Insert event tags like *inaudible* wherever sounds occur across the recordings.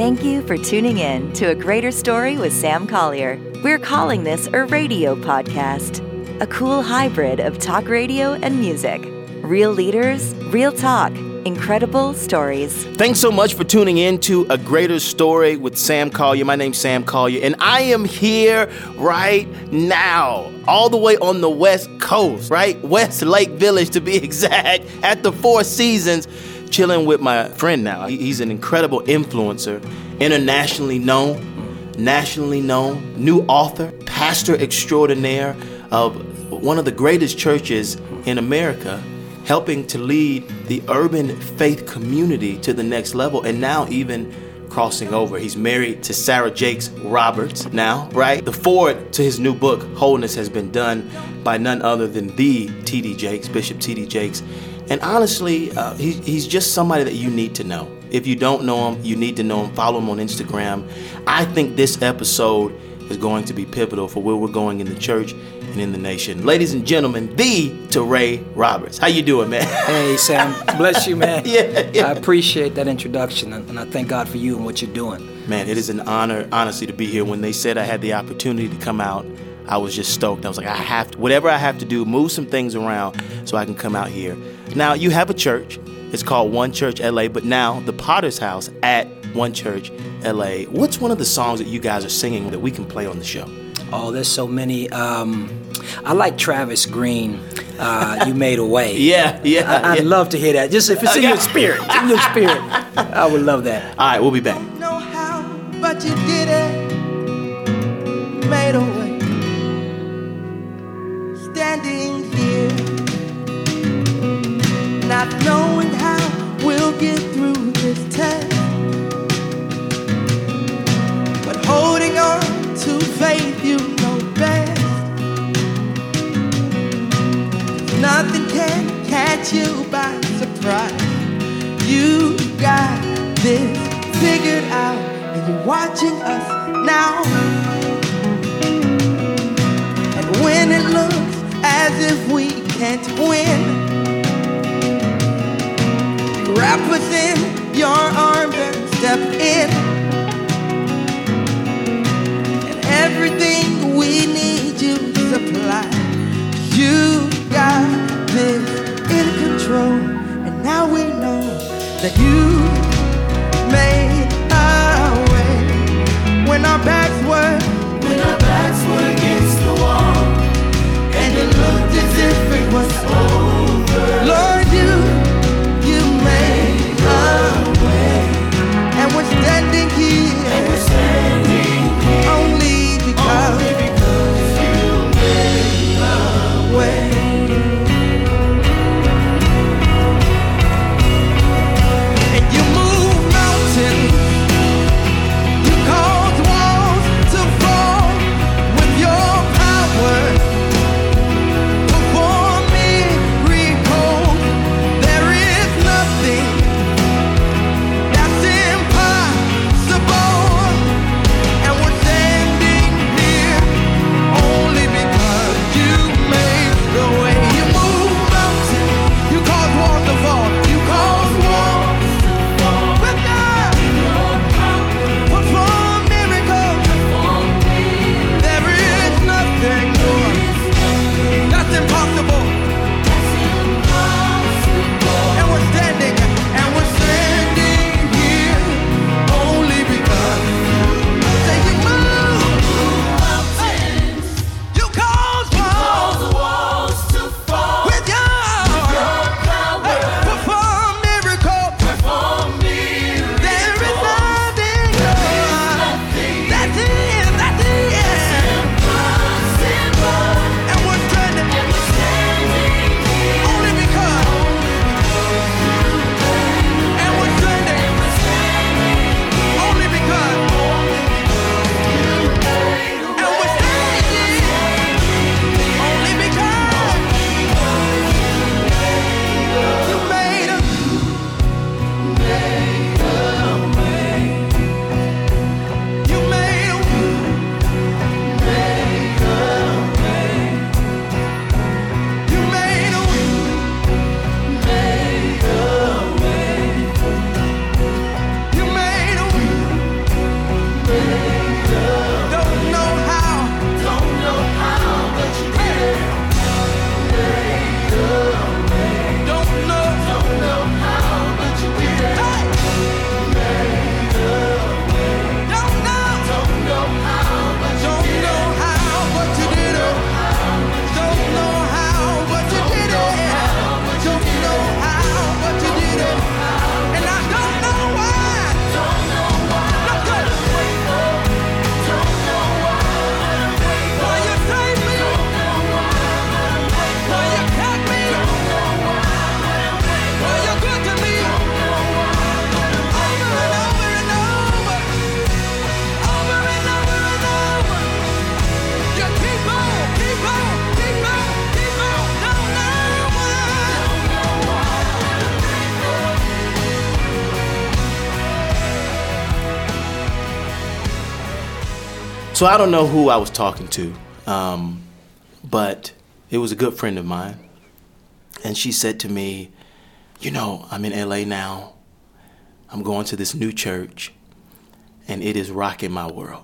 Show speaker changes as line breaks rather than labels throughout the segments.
Thank you for tuning in to A Greater Story with Sam Collier. We're calling this a radio podcast, a cool hybrid of talk radio and music. Real leaders, real talk, incredible stories.
Thanks so much for tuning in to A Greater Story with Sam Collier. My name's Sam Collier, and I am here right now, all the way on the West Coast, right? Westlake Village to be *laughs* exact, at the Four Seasons chilling with my friend now. He's an incredible influencer, internationally known, nationally known, new author, pastor extraordinaire of one of the greatest churches in America, helping to lead the urban faith community to the next level, and now even crossing over. He's married to Sarah Jakes Roberts now, right? The forward to his new book, Wholeness, has been done by none other than the T.D. Jakes, Bishop T.D. Jakes. And honestly, uh, he, he's just somebody that you need to know. If you don't know him, you need to know him. Follow him on Instagram. I think this episode is going to be pivotal for where we're going in the church and in the nation. Ladies and gentlemen, the Touré Roberts. How you doing, man?
Hey, Sam. Bless you, man. *laughs*
yeah, yeah.
I appreciate that introduction, and I thank God for you and what you're doing.
Man, it is an honor, honestly, to be here. When they said I had the opportunity to come out, I was just stoked. I was like, I have to, whatever I have to do, move some things around so I can come out here. Now, you have a church. It's called One Church LA, but now the Potter's House at One Church LA. What's one of the songs that you guys are singing that we can play on the show?
Oh, there's so many. Um, I like Travis Greene. Uh, you made a way. *laughs*
yeah, yeah.
I, would
yeah.
love to hear that. Just if it's in your spirit, in your spirit, I would love that.
All right, we'll be back.
Catch you by surprise. You got this figured out, and you're watching us now. And when it looks as if we can't win, wrap us in your arms and step in. And everything we need you supply. You got this control, and now we know that you made a way when our backs were when our backs were against the wall, and it looked as if it was over. Lord,
So I don't know who I was talking to, um, but it was a good friend of mine. And she said to me, You know, I'm in LA now. I'm going to this new church, and it is rocking my world.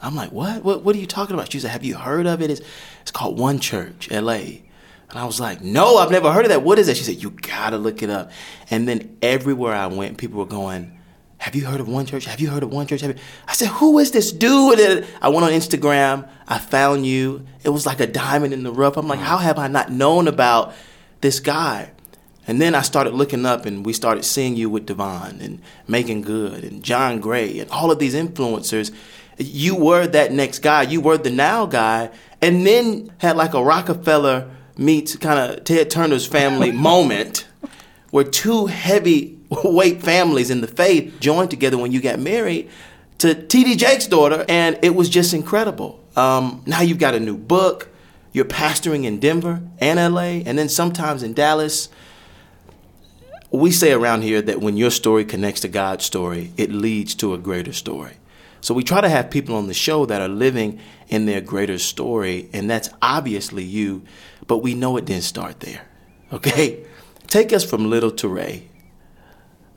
I'm like, What? What, what are you talking about? She said, Have you heard of it? It's, it's called One Church, LA. And I was like, No, I've never heard of that. What is that? She said, You gotta look it up. And then everywhere I went, people were going, have you heard of one church? Have you heard of one church? You... I said, who is this dude? And I went on Instagram. I found you. It was like a diamond in the rough. I'm like, how have I not known about this guy? And then I started looking up and we started seeing you with DeVon and Meagan Good and John Gray and all of these influencers. You were that next guy. You were the now guy. And then had like a Rockefeller meets kind of Ted Turner's family *laughs* moment where two heavy *laughs* weight families in the faith joined together when you got married to T.D. Jakes' daughter, and it was just incredible. Um, now you've got a new book. You're pastoring in Denver and LA, and then sometimes in Dallas. We say around here that when your story connects to God's story, it leads to a greater story. So we try to have people on the show that are living in their greater story, and that's obviously you, but we know it didn't start there. Okay? Take us from little Touré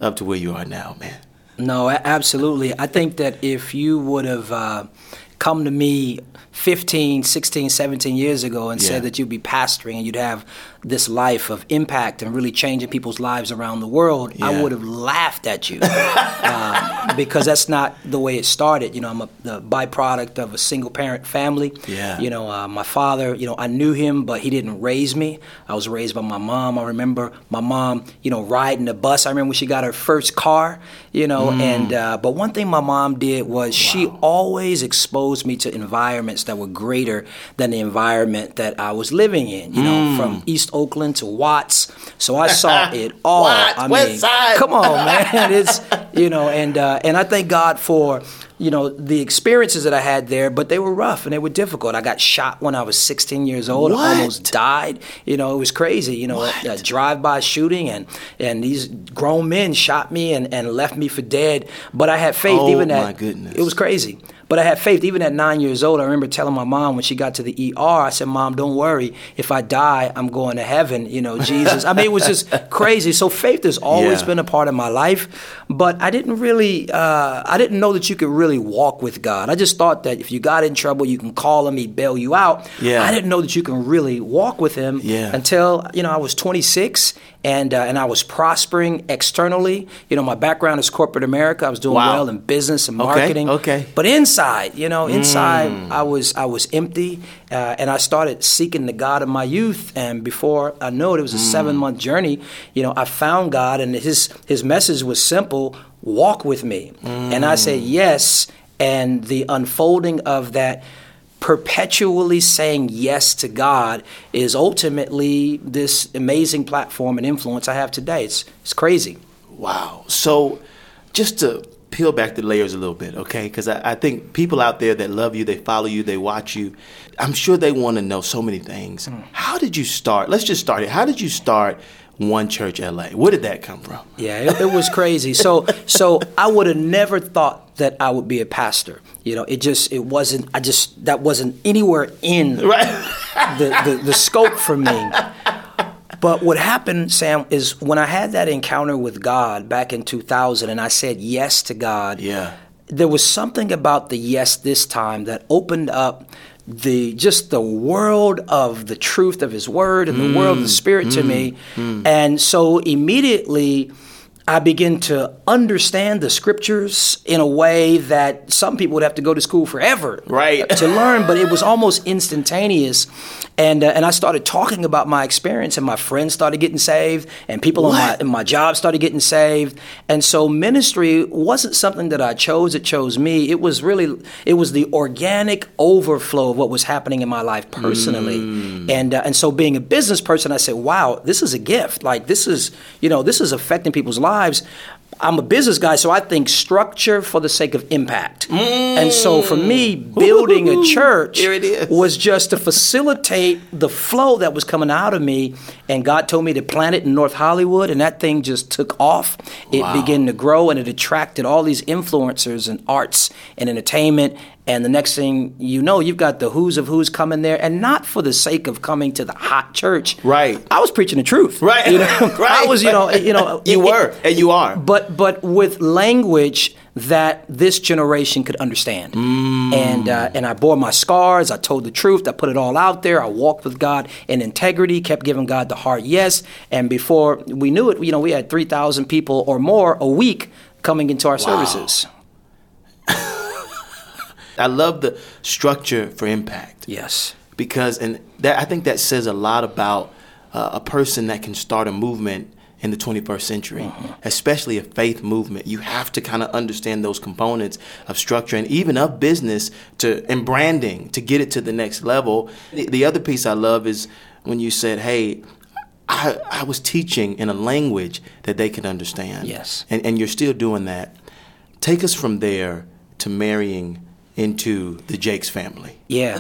up to where you are now, man.
No, absolutely. I think that if you would have uh, come to me 15, 16, 17 years ago and yeah. said that you'd be pastoring and you'd have this life of impact and really changing people's lives around the world, yeah. I would have laughed at you uh, *laughs* because that's not the way it started. You know, I'm a the byproduct of a single parent family.
Yeah.
You know, uh, my father, you know, I knew him, but he didn't raise me. I was raised by my mom. I remember my mom, you know, riding the bus. I remember when she got her first car, you know, mm. and, uh, but one thing my mom did was wow. she always exposed me to environments that were greater than the environment that I was living in, you know, mm. from East Oakland to Watts. So I saw *laughs* it all.
Watts,
I
mean,
come on, *laughs* man. It's you know, and uh, and I thank God for you know the experiences that I had there, but they were rough and they were difficult. I got shot when I was 16 years old.
What?
I almost died. You know, it was crazy. You know, a, a drive-by shooting and and these grown men shot me and, and left me for dead. But I had faith
oh,
even
that.
my
goodness.
It was crazy. But I had faith. Even at nine years old, I remember telling my mom when she got to the ER, I said, Mom, don't worry. If I die, I'm going to heaven. You know, Jesus. I mean, it was just *laughs* crazy. So faith has always
Yeah.
been a part of my life. But I didn't really, uh, I didn't know that you could really walk with God. I just thought that if you got in trouble, you can call him, he'd bail you out.
Yeah.
I didn't know that you can really walk with him
Yeah.
until, you know, I was 26 and, uh, and I was prospering externally. You know, my background is corporate America. I was doing
Wow.
well in business and marketing.
okay.
But inside, you know, inside I was I was empty, uh, and I started seeking the God of my youth. And before I knew it, it was a seven month journey. You know, I found God, and his his message was simple: walk with me. And I said mm. yes, and the unfolding of that. Perpetually saying yes to God is ultimately this amazing platform and influence I have today. It's, it's crazy.
Wow. So, just to peel back the layers a little bit, okay? Because I, I think people out there that love you, they follow you, they watch you, I'm sure they want to know so many things. Hmm. How did you start? Let's just start it. How did you start One Church LA? Where did that come from?
Yeah, it, it was crazy. So, so I would have never thought that I would be a pastor. You know, it just it wasn't. I just that wasn't anywhere in *laughs*
Right.
the, the, the scope for me. But what happened, Sam, is when I had that encounter with God back in 2000 and I said yes to God,
Yeah.
there was something about the yes this time that opened up the just the world of the truth of his word and the world of the mm, spirit to mm, me. Mm. And so immediately I begin to understand the scriptures in a way that some people would have to go to school forever
Right.
to learn, but it was almost instantaneous. And uh, and I started talking about my experience, and my friends started getting saved, and people in my in my job started getting saved. And so ministry wasn't something that I chose; it chose me. It was really it was the organic overflow of what was happening in my life personally. And uh, and so being a business person, I said, "Wow, this is a gift. Like this is you know this is affecting people's lives." I'm a business guy, so I think structure for the sake of impact. And so for mm. me, building a church
Here it is.
was just to facilitate the flow that was coming out of me. And God told me to plant it in North Hollywood, and that thing just took off. It
Wow.
began to grow, and it attracted all these influencers and arts and entertainment. And the next thing you know, you've got the who's of who's coming there, and not for the sake of coming to the hot church.
Right.
I was preaching the truth.
Right.
You know, *laughs*
right.
I was, you know, you know, *laughs*
you
it-
were, and you are.
but but with language that this generation could understand.
Mm.
And uh, and I bore my scars. I told the truth. I put it all out there. I walked with God in integrity. Kept giving God the hard yes. And before we knew it, you know, we had three thousand people or more a week coming into our services. *laughs*
I love the structure for impact.
Yes.
because and that I think that says a lot about uh, a person that can start a movement in the 21st century, especially a faith movement. You have to kind of understand those components of structure and even of business to and branding to get it to the next level. The, the other piece I love is when you said, "Hey." I, I was teaching in a language that they could understand.
Yes.
And, and you're still doing that. Take us from there to marrying into the Jakes family.
Yeah.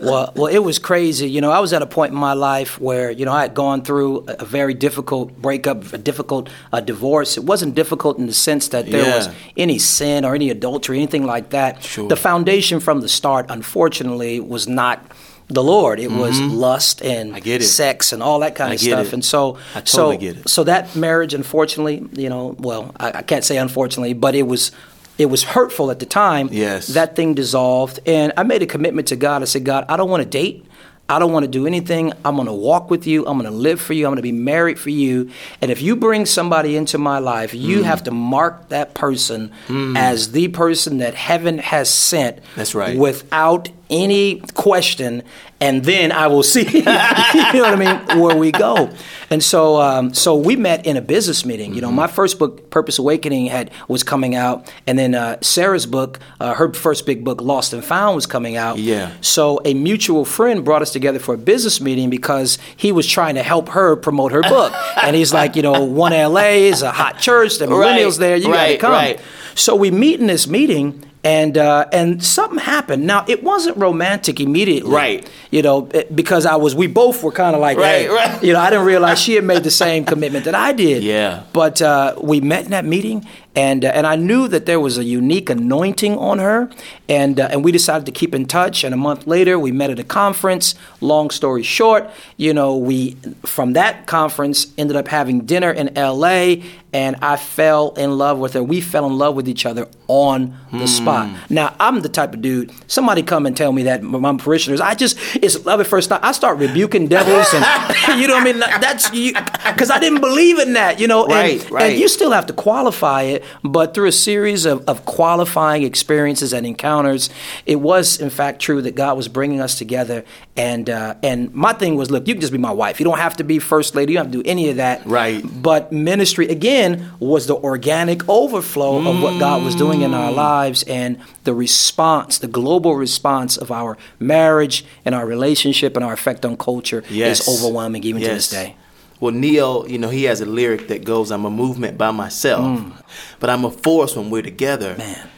Well, well, it was crazy. You know, I was at a point in my life where you know I had gone through a very difficult breakup, a difficult uh, divorce. It wasn't difficult in the sense that there
Yeah.
was any sin or any adultery, anything like that.
Sure.
The foundation from the start, unfortunately, was not the Lord. It was lust and
Mm-hmm. I get it.
sex and all that kind
I
of stuff.
it.
And so,
I totally
so,
get it.
so that marriage, unfortunately, you know, well, I, I can't say unfortunately, but it was. It was hurtful at the time.
Yes.
That thing dissolved, and I made a commitment to God. I said, God, I don't want to date. I don't want to do anything. I'm going to walk with you. I'm going to live for you. I'm going to be married for you. And if you bring somebody into my life, you
Mm.
have to mark that person as the person that heaven has sent.
That's right.
Without any question, and then I will see. *laughs* you know what I mean? Where we go. And so, um, so we met in a business meeting. You know,
Mm-hmm.
my first book, Purpose Awakening, had was coming out, and then uh, Sarah's book, uh, her first big book, Lost and Found, was coming out.
Yeah.
So a mutual friend brought us together for a business meeting because he was trying to help her promote her book, *laughs* and he's like, you know, One LA is a hot church. The
Right,
millennials there, you got to come.
right.
So we meet in this meeting. And uh, and something happened. Now it wasn't romantic immediately,
Right.
You know, it- because I was. We both were kind of like,
Right,
hey,
right.
You know, I didn't realize she had made the same commitment that I did.
Yeah.
But uh, we met in that meeting, and uh, and I knew that there was a unique anointing on her, and uh, and we decided to keep in touch. And a month later, we met at a conference. Long story short, you know, we from that conference ended up having dinner in L.A. And I fell in love with her. We fell in love with each other on the spot. Now I'm the type of dude. Somebody come and tell me that my parishioners. I just it's love at first sight. I start rebuking devils, and *laughs* *laughs* you know what I mean. That's because I didn't believe in that. You know, and-
Right,
and
right.
you still have to qualify it, but through a series of, of qualifying experiences and encounters, it was in fact true that God was bringing us together. And uh, and my thing was, look, you can just be my wife. You don't have to be first lady. You don't have to do any of that.
Right.
But ministry again was the organic overflow of what God was doing in our lives and the response, the global response of our marriage and our relationship and our effect on culture
Yes.
is overwhelming even to this day.
Well, Neil, you know, he has a lyric that goes, I'm a movement by myself, but I'm a force when we're together.
Mm. Man.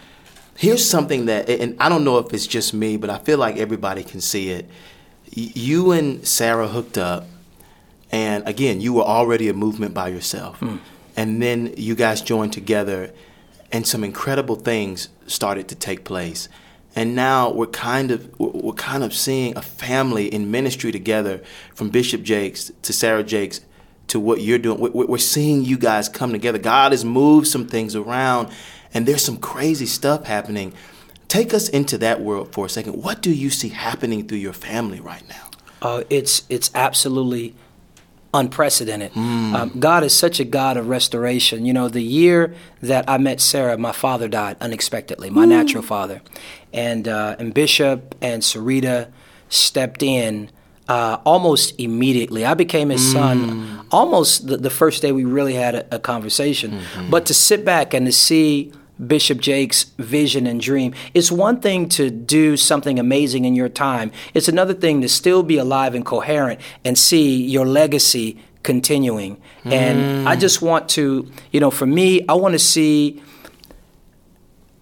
Here's something that, and I don't know if it's just me, but I feel like everybody can see it. You and Sarah hooked up, and again, you were already a movement by yourself. And then you guys joined together, and some incredible things started to take place. And now we're kind of we're we're kind of seeing a family in ministry together, from Bishop Jakes to Sarah Jakes to what you're doing. We- we- We're seeing you guys come together. God has moved some things around, and there's some crazy stuff happening. Take us into that world for a second. What do you see happening through your family right now?
Uh, it's it's absolutely unprecedented.
Hmm.
Um, God is such a God of restoration. You know, the year that I met Sarah, my father died unexpectedly, my natural father, and uh, and Bishop and Serita stepped in. Uh, almost immediately, I became his
Hmm.
son almost the, the first day we really had a, a conversation.
Mm-hmm.
But to sit back and to see Bishop Jake's vision and dream. It's one thing to do something amazing in your time. It's another thing to still be alive and coherent and see your legacy continuing. And I just want to, you know, for me, I want to see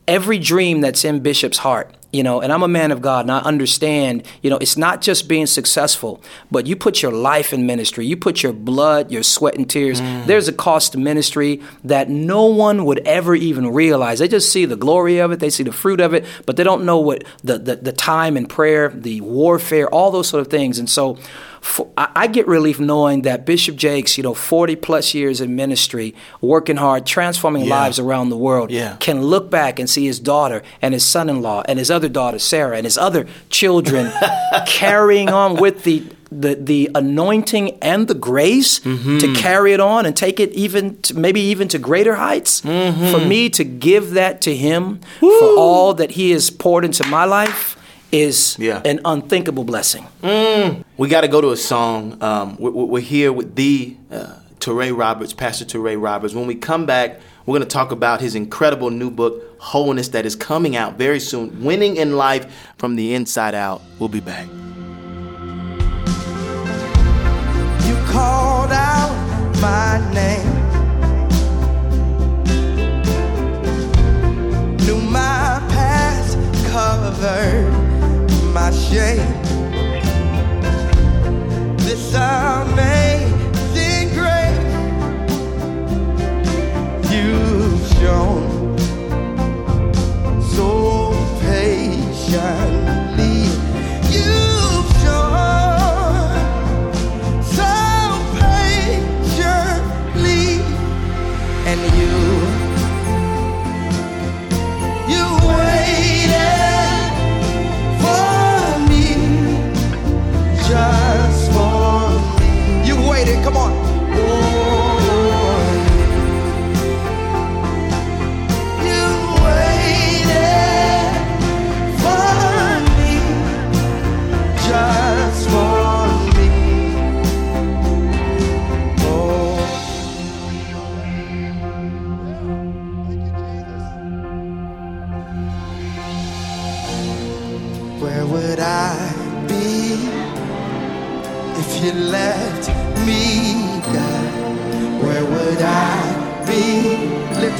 every dream that's in Bishop's heart you know, and I'm a man of God, and I understand, you know, it's not just being successful, but you put your life in ministry, you put your blood, your sweat, and tears. Mm. There's a cost to ministry that no one would ever even realize. They just see the glory of it, they see the fruit of it, but they don't know what the, the, the time and prayer, the warfare, all those sort of things. And so, for, I get relief knowing that Bishop Jakes, you know, 40 plus years in ministry, working hard, transforming yeah. lives around the world,
yeah.
can look back and see his daughter and his son in law and his other daughter, Sarah, and his other children *laughs* carrying on with the the the anointing and the grace mm-hmm. to carry it on and take it even to, maybe even to greater heights. Mm-hmm. For me to give that to him Woo. for all that he has poured into my life is yeah. an unthinkable blessing.
Mm. We got to go to a song. Um, we're, we're, here with the uh, Touré Roberts, Pastor Touré Roberts. When we come back, we're going to talk about his incredible new book, Wholeness, that is coming out very soon. Winning in Life from the Inside Out. We'll be back.
You called out my name. Knew my past covered my shame. This amazing grace you've shown so patiently.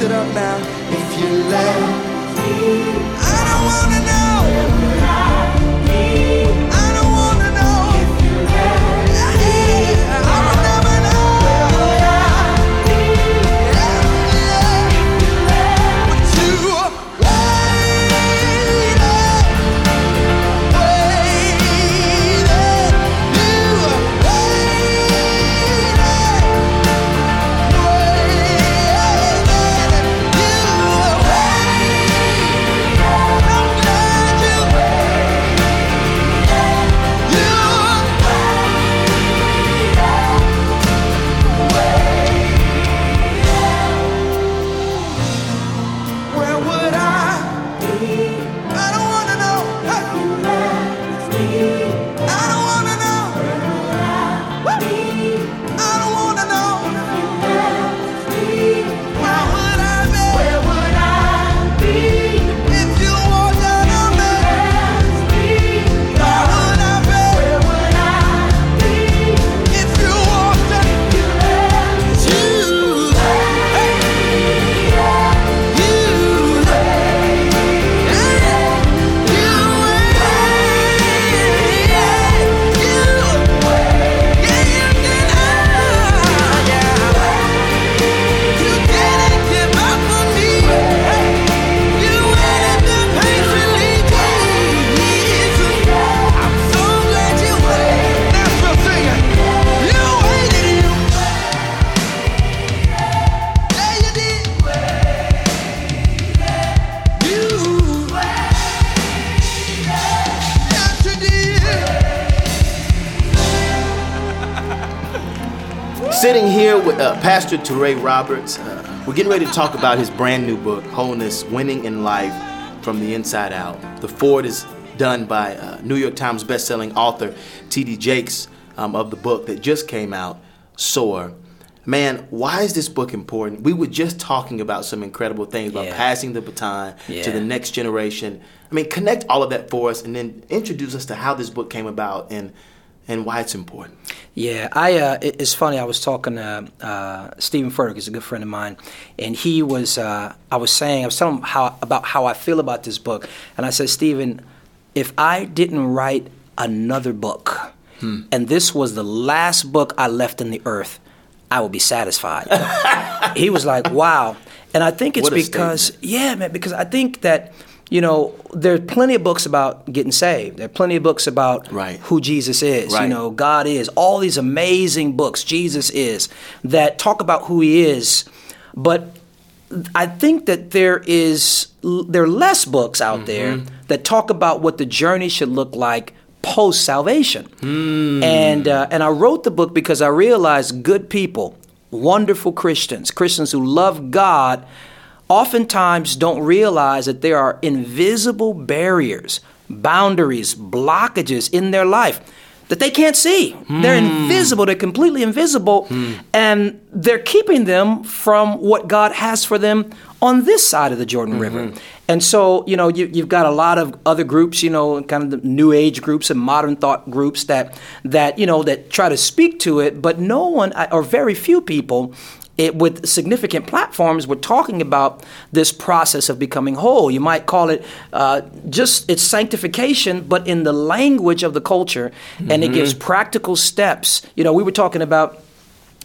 It up now if you let me. I don't wanna
Pastor Touré Roberts. Uh, we're getting ready to talk about his brand new book, Wholeness Winning in Life from the Inside Out. The foreword is done by uh, New York Times bestselling author T.D. Jakes um, of the book that just came out, Soar. Man, why is this book important? We were just talking about some incredible things about yeah. passing the baton yeah. to the next generation. I mean, connect all of that for us and then introduce us to how this book came about and and why it's important.
Yeah, I. Uh, it, it's funny. I was talking to uh, Steven Furtick, is a good friend of mine, and he was. Uh, I was saying, I was telling him how about how I feel about this book, and I said, Steven, if I didn't write another book, hmm. and this was the last book I left in the earth, I would be satisfied. *laughs* he was like, Wow, and I think it's because, statement. yeah, man, because I think that you know, there's plenty of books about getting saved. There are plenty of books about
right.
who Jesus is.
Right.
You know, God is. All these amazing books, Jesus is, that talk about who He is. But I think that there is there are less books out mm-hmm. there that talk about what the journey should look like post salvation.
Mm.
And uh, and I wrote the book because I realized good people, wonderful Christians, Christians who love God oftentimes don't realize that there are invisible barriers, boundaries, blockages in their life that they can't see. Mm. They're hmm. invisible, they're completely invisible, mm. and they're keeping them from what God has for them on this side of the Jordan mm-hmm. River. And so, you know, you, have got a lot of other groups, you know, kind of the new age groups and modern thought groups that, that you know, that try to speak to it, but no one, or very few people, it, with significant platforms, we're talking about this process of becoming whole. You might call it uh, just it's sanctification, but in the language of the culture, mm-hmm. and it gives mm-hmm. practical steps. You know, we were talking about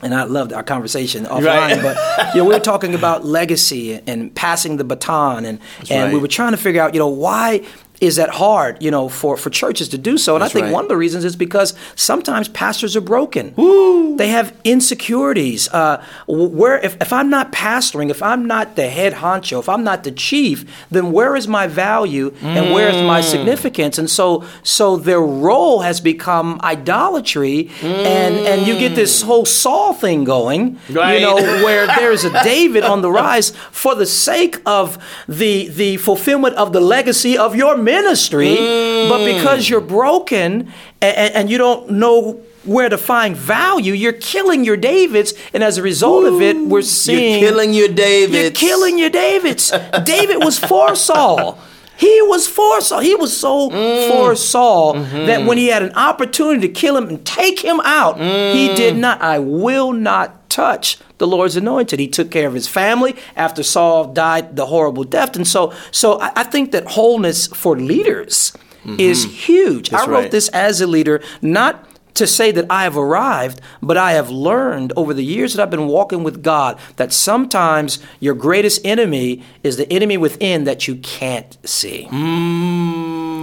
and I loved our conversation offline, right. but *laughs* you know, we were talking about legacy and passing the baton, and
That's
and
right.
we were trying to figure out, you know, why is that hard, you know, for, for churches to do so. And
That's
I think
right.
one of the reasons is because sometimes pastors are broken.
Woo.
They have insecurities. Uh, where if, if I'm not pastoring, if I'm not the head honcho, if I'm not the chief, then where is my value and mm. where is my mm. significance? And so so their role has become idolatry, mm. and and you get this whole Saul thing going,
right.
you know, where *laughs* there's a David on the rise for the sake of the the fulfillment of the legacy of your ministry,
mm.
but because you're broken and, and, you don't know where to find value, you're killing your Davids, and as a result Ooh, of it, we're seeing
you're killing your Davids.
You're killing your Davids. *laughs* David was for Saul. He was for Saul. He was so mm. for Saul mm-hmm. that when he had an opportunity to kill him and take him out,
mm.
he did not. I will not touch the Lord's anointed. He took care of his family after Saul died the horrible death. And so, so I, I think that wholeness for leaders mm-hmm. is huge.
That's
I wrote
right.
this as a leader, not to say that I have arrived, but I have learned over the years that I've been walking with God that sometimes your greatest enemy is the enemy within that you can't see.
Mm.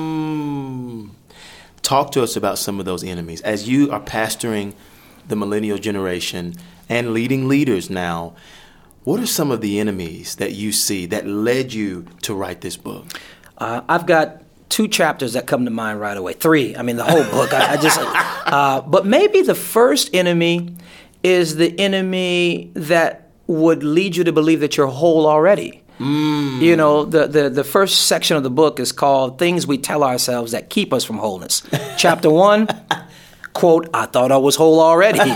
Talk to us about some of those enemies. As you are pastoring the millennial generation and leading leaders now, what are some of the enemies that you see that led you to write this book?
Uh, I've got two chapters that come to mind right away. Three. I mean, the whole book. I, I just. *laughs* Uh, but maybe the first enemy is the enemy that would lead you to believe that you're whole already.
Mm.
You know, the, the, the first section of the book is called Things We Tell Ourselves That Keep Us from Wholeness. *laughs* Chapter one, quote, I thought I was whole already.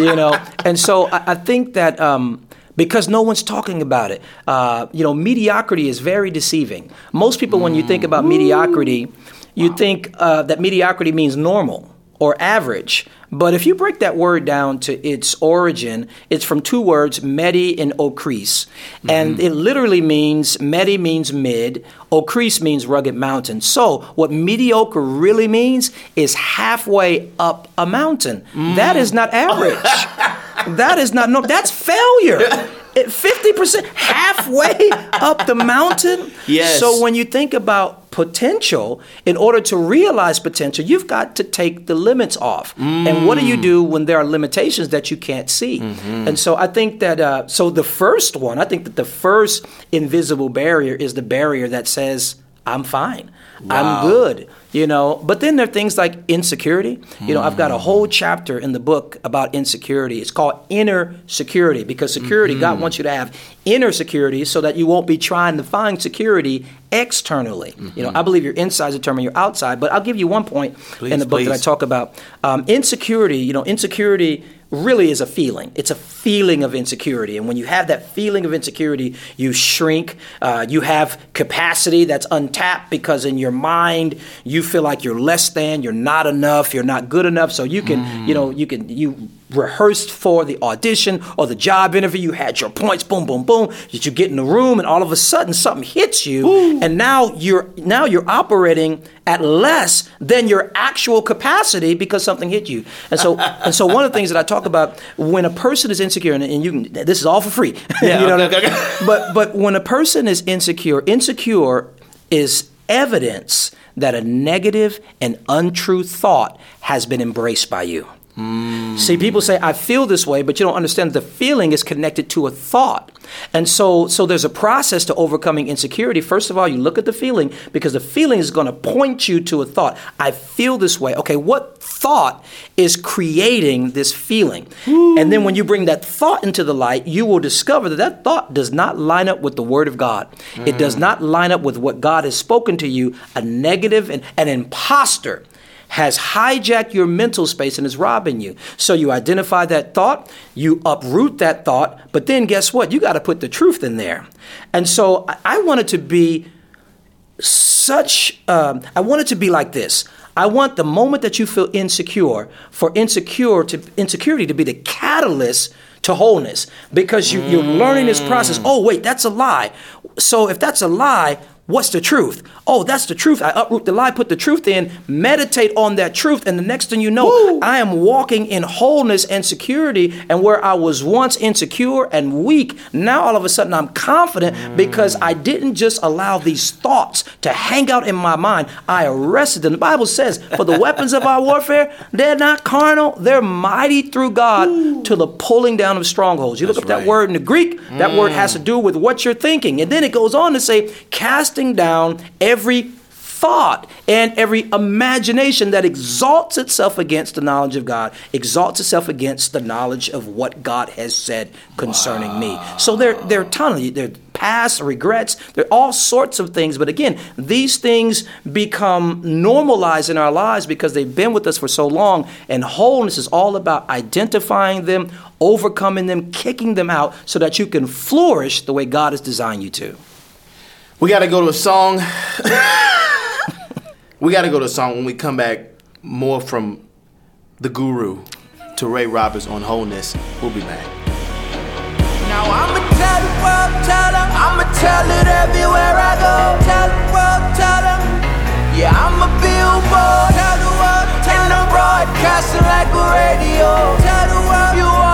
*laughs* you know, and so I, I think that um, because no one's talking about it. Uh, you know, mediocrity is very deceiving. Most people, when you think about mediocrity, you think uh, that mediocrity means normal or average. But if you break that word down to its origin, it's from two words, medi and ocris. Mm-hmm. And it literally means, medi means mid, ocris means rugged mountain. So what mediocre really means is halfway up a mountain.
Mm.
That is not average. *laughs* that is not, no, that's failure. 50% halfway up the mountain.
Yes.
So when you think about potential, in order to realize potential, you've got to take the limits off.
Mm.
And what do you do when there are limitations that you can't see?
Mm-hmm.
And so I think that, uh, so the first one, I think that the first invisible barrier is the barrier that says, I'm fine.
Wow.
I'm good. You know, but then there are things like insecurity. You know, I've got a whole chapter in the book about insecurity. It's called inner security because security,
Mm-hmm.
God wants you to have inner security so that you won't be trying to find security externally. You know, I believe your inside determine your outside. But I'll give you one point
Please,
in the book that I talk about um, insecurity. You know, insecurity really is a feeling. It's a feeling of insecurity. And when you have that feeling of insecurity, you shrink. Uh, you have capacity that's untapped because in your mind, you feel like you're less than, you're not enough, you're not good enough. So you can, mm. you know, you can, you rehearsed for the audition or the job interview. You had your points, boom, boom, boom. That you get in the room, and all of a sudden something hits you, Ooh. and now you're now you're operating at less than your actual capacity because something hit you. And so, *laughs* and so one of the things that I talk about when a person is insecure, and, and you can, this is all for free. *laughs*
Yeah, you know okay, okay. *laughs*
But but when a person is insecure, insecure is evidence that a negative and untrue thought has been embraced by you. Mm. See, people say, I feel this way, but you don't understand the feeling is connected to a thought. And so, so there's a process to overcoming insecurity. First of all, you look at the feeling because the feeling is going to point you to a thought. I feel this way. Okay, what thought is creating this feeling? Ooh. And then when you bring that thought into the light, you will discover that that thought does not line up with the Word of God. Mm. It does mm. not line up with what God has spoken to you, a negative and an imposter has hijacked your mental space and is robbing you. So you identify that thought, you uproot that thought, but then guess what? You got to put the truth in there. And so I wanted to be such, um, I want it to be like this. I want the moment that you feel insecure, for insecure to insecurity to be the catalyst to wholeness because you, you're learning this process. Oh, wait, that's a lie. So if that's a lie, What's the truth? Oh, that's the truth. I uproot the lie, put the truth in, meditate on that truth, and the next thing you know, Woo! I am walking in wholeness and security. And where I was once insecure and weak, now all of a sudden I'm confident mm. because I didn't just allow these thoughts to hang out in my mind. I arrested them. The Bible says, For the weapons of our warfare, they're not carnal, they're mighty through God Ooh. to the pulling down of strongholds. You that's look up right. that word in the Greek, that mm. word has to do with what you're thinking. And then it goes on to say, Cast casting down every thought and every imagination that exalts itself against the knowledge of God, exalts itself against the knowledge of what God has said concerning wow. me. So there, there are of there past regrets, there are all sorts of things. But again, these things become normalized in our lives because they've been with us for so long. And wholeness is all about identifying them, overcoming them, kicking them out so that you can flourish the way God has designed you to.
We got to go to a song. *laughs* we got to go to a song when we come back. More from the guru Touré Roberts on wholeness. We'll be back.
Now I'ma tell the world, tell them, I'ma tell it everywhere I go. Tell the world, tell them, yeah, I'm a billboard. Tell the world, tell and I'm broadcasting like a radio. Tell the world you ought to know,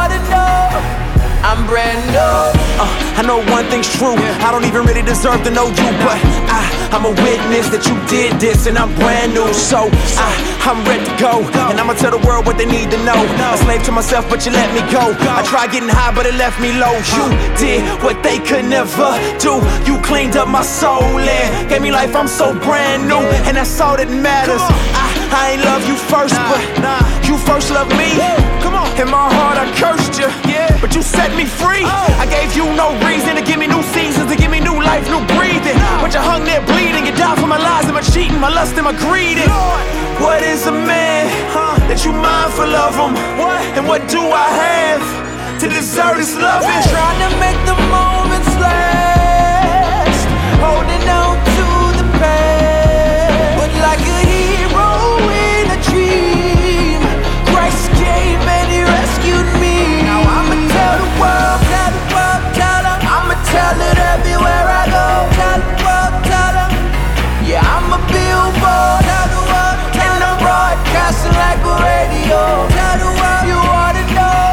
I'm brand new.
Uh, I know one thing's true. I don't even really deserve to know you, but I, I'm a witness that you did this, and I'm brand new. So I, I'm ready to go, and I'ma tell the world what they need to know. I'm a slave to myself, but you let me go. I tried getting high, but it left me low. You did what they could never do. You cleaned up my soul and gave me life. I'm so brand new, and that's all that matters. I, I ain't love you first, but you first love me. In my heart, I cursed you, yeah. but you set me free. I gave you no reason to give me new seasons, to give me new life, new breathing. But you hung there bleeding, you died for my lies and my cheating, my lust and my greed. What is a man huh, that you mindful of him? And what do I have to deserve this loving?
Trying to make the moments last, radio. Tell the world you to know.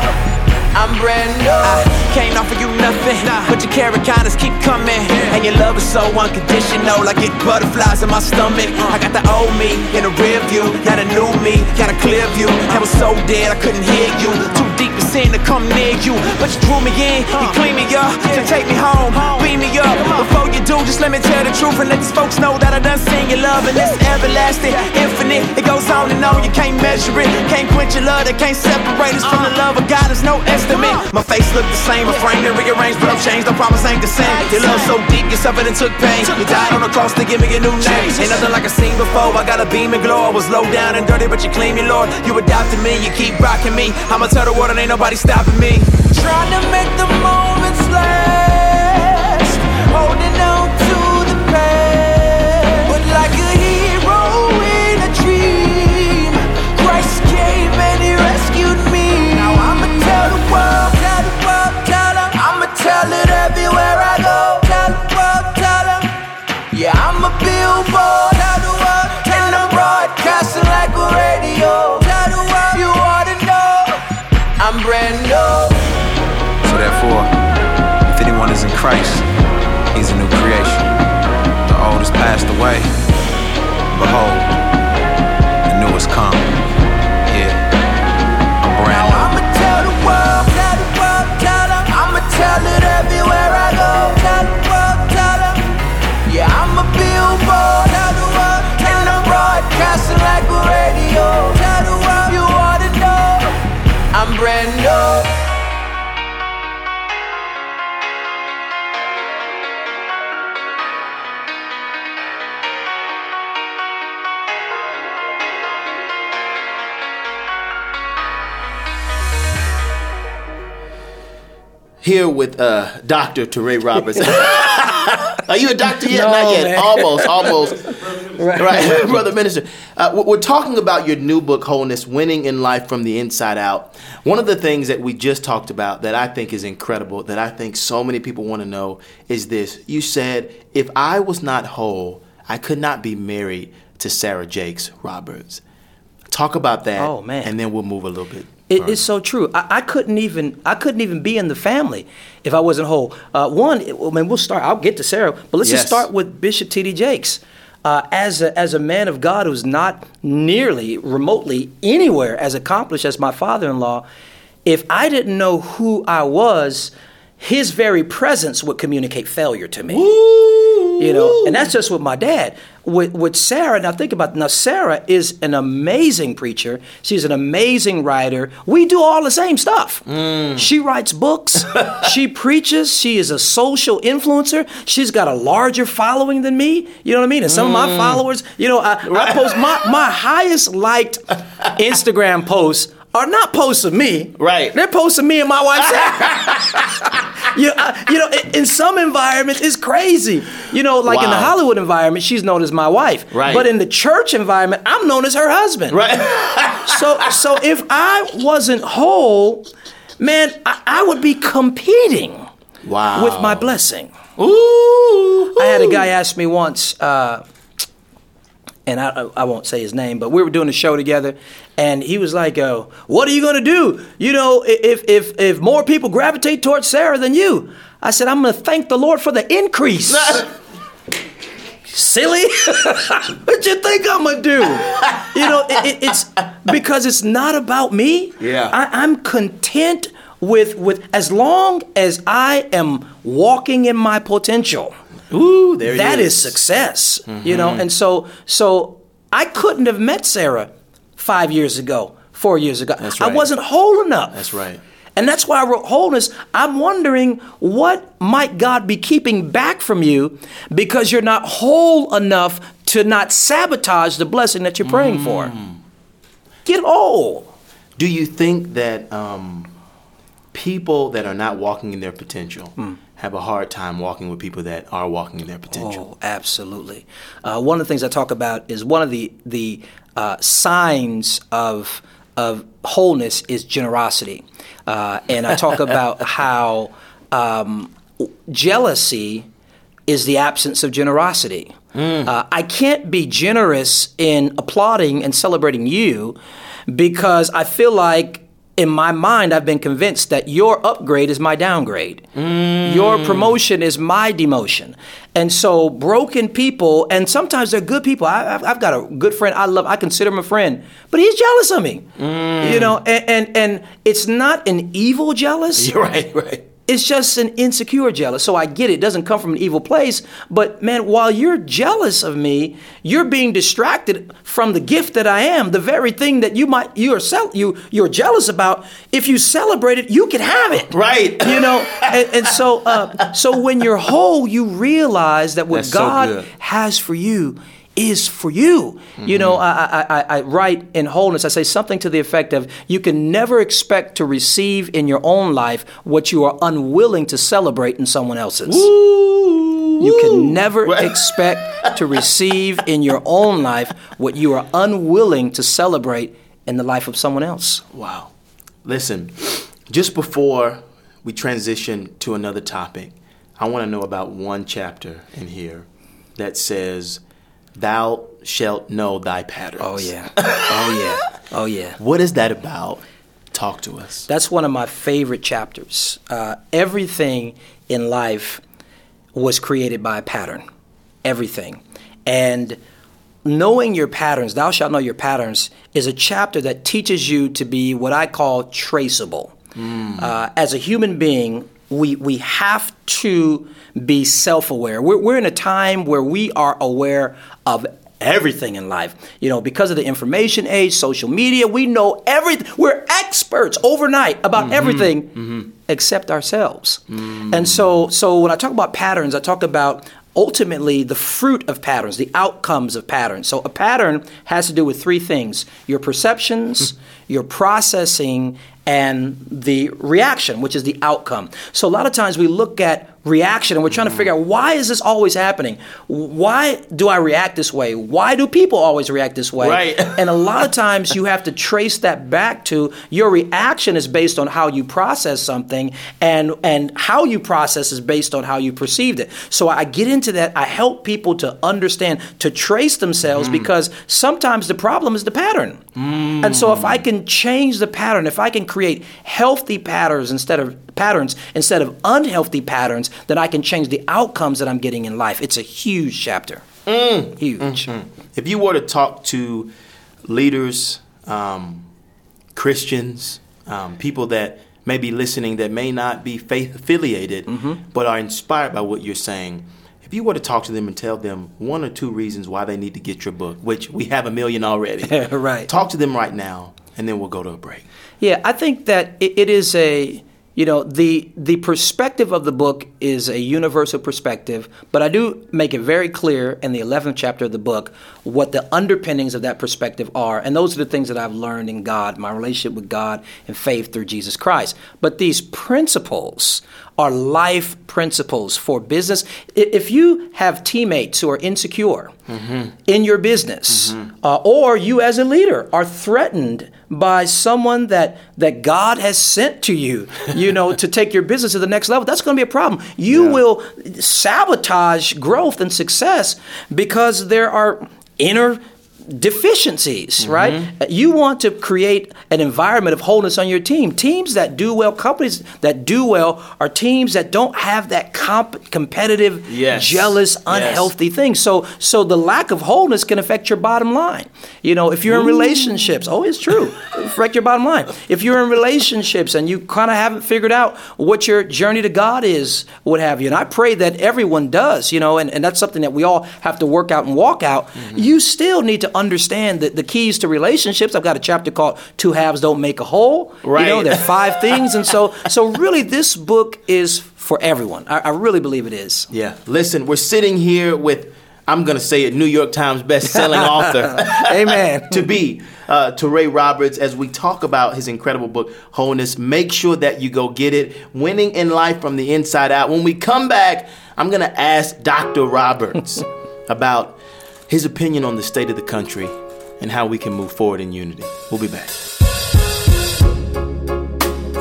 I'm brand new. I
can't offer you nothing, nah. but your carrot keep coming. Yeah. And your love is so unconditional, I get butterflies in my stomach. Uh. I got the old me in the rear view, now the new me, got a clear view. I was so dead I couldn't hear you. Too deep sin to come near you. But you drew me in, you clean me up, to take me home, beam me up. Before you do, just let me tell the truth and let these folks know that I done seen your love and it's everlasting, infinite. It goes on and on, you can't measure it. Can't quench your love that can't separate us from the love of God. There's no estimate. My face look the same, a frame and rearranged, but I'm changed. I promise ain't the same. Your love so deep, you suffered and took pain. You died on the cross to give me a new name. Ain't nothing like I seen before. I got a beam and glow. I was low down and dirty, but you clean me, Lord. You adopted me, you keep rocking me. I'ma tell the world and ain't nobody stopping me.
Trying to make the moments last, Christ,
he's a new creation. The old has passed away. Behold,
uh, Dr. Touré Roberts. Are you a doctor yet?
No,
Not yet.
man.
Almost, almost. right, *laughs* brother minister. Uh, we're talking about your new book, Wholeness: Winning in Life from the Inside Out. One of the things that we just talked about that I think is incredible, that I think so many people want to know, is this. You said, "If I was not whole, I could not be married to Sarah Jakes Roberts." Talk about that.
Oh, man.
and then we'll move a little bit.
It, it's so true. I, I couldn't even I couldn't even be in the family if I wasn't whole. Uh, one, I mean, we'll start. I'll get to Sarah, but let's
Yes.
just start with Bishop T.D. Jakes. Uh, as a, as a man of God who's not nearly remotely anywhere as accomplished as my father-in-law, if I didn't know who I was, his very presence would communicate failure to me. You know, and that's just with my dad. With with Sarah, now think about now. Sarah is an amazing preacher. She's an amazing writer. We do all the same stuff. Mm. She writes books. *laughs* she preaches. She is a social influencer. She's got a larger following than me. You know what I mean? And some of my mm. followers, you know, I, I post my my highest liked *laughs* Instagram posts are not posting me.
Right.
They're posting me and my wife. *laughs* You, uh, you know, in, in some environments, it's crazy. You know, like in the Hollywood environment, she's known as my wife.
Right.
But in the church environment, I'm known as her husband.
Right. *laughs*
So, so if I wasn't whole, man, I, I would be competing
wow.
with my blessing.
Ooh.
I had a guy ask me once, uh, and I, I won't say his name, but we were doing a show together, and he was like, uh, "What are you gonna do? You know, if if if more people gravitate towards Sarah than you?" I said, "I'm gonna thank the Lord for the increase." *laughs* Silly, *laughs* what you think I'm gonna do? You know, it, it, it's because it's not about me.
Yeah.
I, I'm content with with as long as I am walking in my potential.
Ooh, there
That
he
is success, you know. And so, so I couldn't have met Sarah five years ago, four years ago.
That's
I wasn't whole enough.
That's right.
And that's why I wrote wholeness. I'm wondering what might God be keeping back from you because you're not whole enough to not sabotage the blessing that you're praying for.
Mm.
Get whole.
Do you think that um, people that are not walking in their potential
Hmm.
Have a hard time walking with people that are walking in their potential?
Oh, absolutely. Uh, one of the things I talk about is one of the the uh, signs of of wholeness is generosity, uh, and I talk *laughs* about how um, jealousy is the absence of generosity. Uh, I can't be generous in applauding and celebrating you because I feel like in my mind, I've been convinced that your upgrade is my downgrade. Mm. Your promotion is my demotion. And so, broken people, and sometimes they're good people. I, I've, I've got a good friend I love, I consider him a friend, but he's jealous of me. Mm. You know, and, and, and it's not an evil jealous. *laughs*
right, right.
It's just an insecure jealous. So I get it. It doesn't come from an evil place. But man, while you're jealous of me, you're being distracted from the gift that I am. The very thing that you might you are cel- you you're jealous about. If you celebrate it, you can have it.
Right.
You know. And, and so uh, so when you're whole, you realize that what
That's
God
good.
has for you is for you. You know, mm-hmm. I, I, I, I write in wholeness, I say something to the effect of you can never expect to receive in your own life what you are unwilling to celebrate in someone else's. You can never *laughs* expect to receive in your own life what you are unwilling to celebrate in the life of someone else.
Wow. Listen, just before we transition to another topic, I want to know about one chapter in here that says, Thou shalt know thy patterns.
Oh yeah. Oh yeah. Oh yeah. *laughs*
What is that about? Talk to us.
That's one of my favorite chapters. Uh, everything in life was created by a pattern. Everything. And knowing your patterns, thou shalt know your patterns, is a chapter that teaches you to be what I call traceable. Uh, as a human being, we, we have to be self aware. We're, we're in a time where we are aware of everything in life. You know, because of the information age, social media, we know everything. We're experts overnight about mm-hmm. everything mm-hmm. except ourselves. And so so when I talk about patterns, I talk about ultimately the fruit of patterns, the outcomes of patterns. So a pattern has to do with three things: your perceptions, hmm. your processing, and the reaction, which is the outcome. So a lot of times we look at reaction and we're trying to figure out why is this always happening? Why do I react this way? Why do people always react this way?
Right. *laughs*
and a lot of times you have to trace that back to your reaction is based on how you process something and and how you process is based on how you perceived it. So I get into that. I help people to understand to trace themselves mm. because sometimes the problem is the pattern. And so if I mm. can change the pattern, if I can create healthy patterns instead of patterns instead of unhealthy patterns, then I can change the outcomes that I'm getting in life. It's a huge chapter. Huge.
If you were to talk to leaders, um, Christians, um, people that may be listening that may not be faith affiliated, but are inspired by what you're saying, if you were to talk to them and tell them one or two reasons why they need to get your book, which we have a million already, *laughs*
Right.
Talk to them right now, and then we'll go to a break.
Yeah, I think that it, it is a you know the the perspective of the book is a universal perspective, but I do make it very clear in the eleventh chapter of the book what the underpinnings of that perspective are, and those are the things that I've learned in God, my relationship with God, and faith through Jesus Christ. But these principles are life principles for business. If you have teammates who are insecure in your business, uh, or you as a leader are threatened by someone that that God has sent to you, you know, to *laughs* take your business to the next level, that's going to be a problem. You will sabotage growth and success because there are inner deficiencies, right? Mm-hmm. You want to create an environment of wholeness on your team. Teams that do well, companies that do well, are teams that don't have that comp- competitive,
Yes.
jealous,
Yes.
unhealthy thing. So, so the lack of wholeness can affect your bottom line. You know, if you're in relationships, oh, it's true, affect your bottom line. If you're in relationships and you kind of haven't figured out what your journey to God is, what have you, and I pray that everyone does, you know, and, and that's something that we all have to work out and walk out. Mm-hmm. You still need to understand that the keys to relationships. I've got a chapter called Two Halves Don't Make a Whole. Right. You know, there are five *laughs* things. And so, so really, this book is for everyone. I, I really believe it is.
Yeah. Listen, we're sitting here with, I'm going to say it, New York Times best-selling author. *laughs*
Amen. *laughs*
to be uh, Touré Roberts as we talk about his incredible book Wholeness. Make sure that you go get it. Winning in life from the inside out. When we come back, I'm gonna ask Dr. Roberts about his opinion on the state of the country and how we can move forward in unity. We'll be back.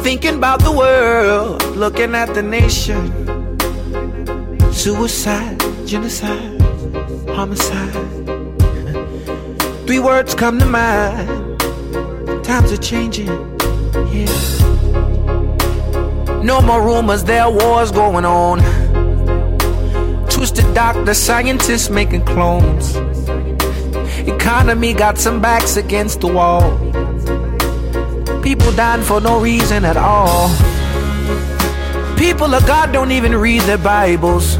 Thinking about the world, looking at the nation. Suicide, genocide, homicide. *laughs* Three words come to mind. Times are changing, Yeah. No more rumors, there are wars going on. Twisted doctor, scientists making clones. Economy got some backs against the wall. People dying for no reason at all. People of God don't even read their Bibles.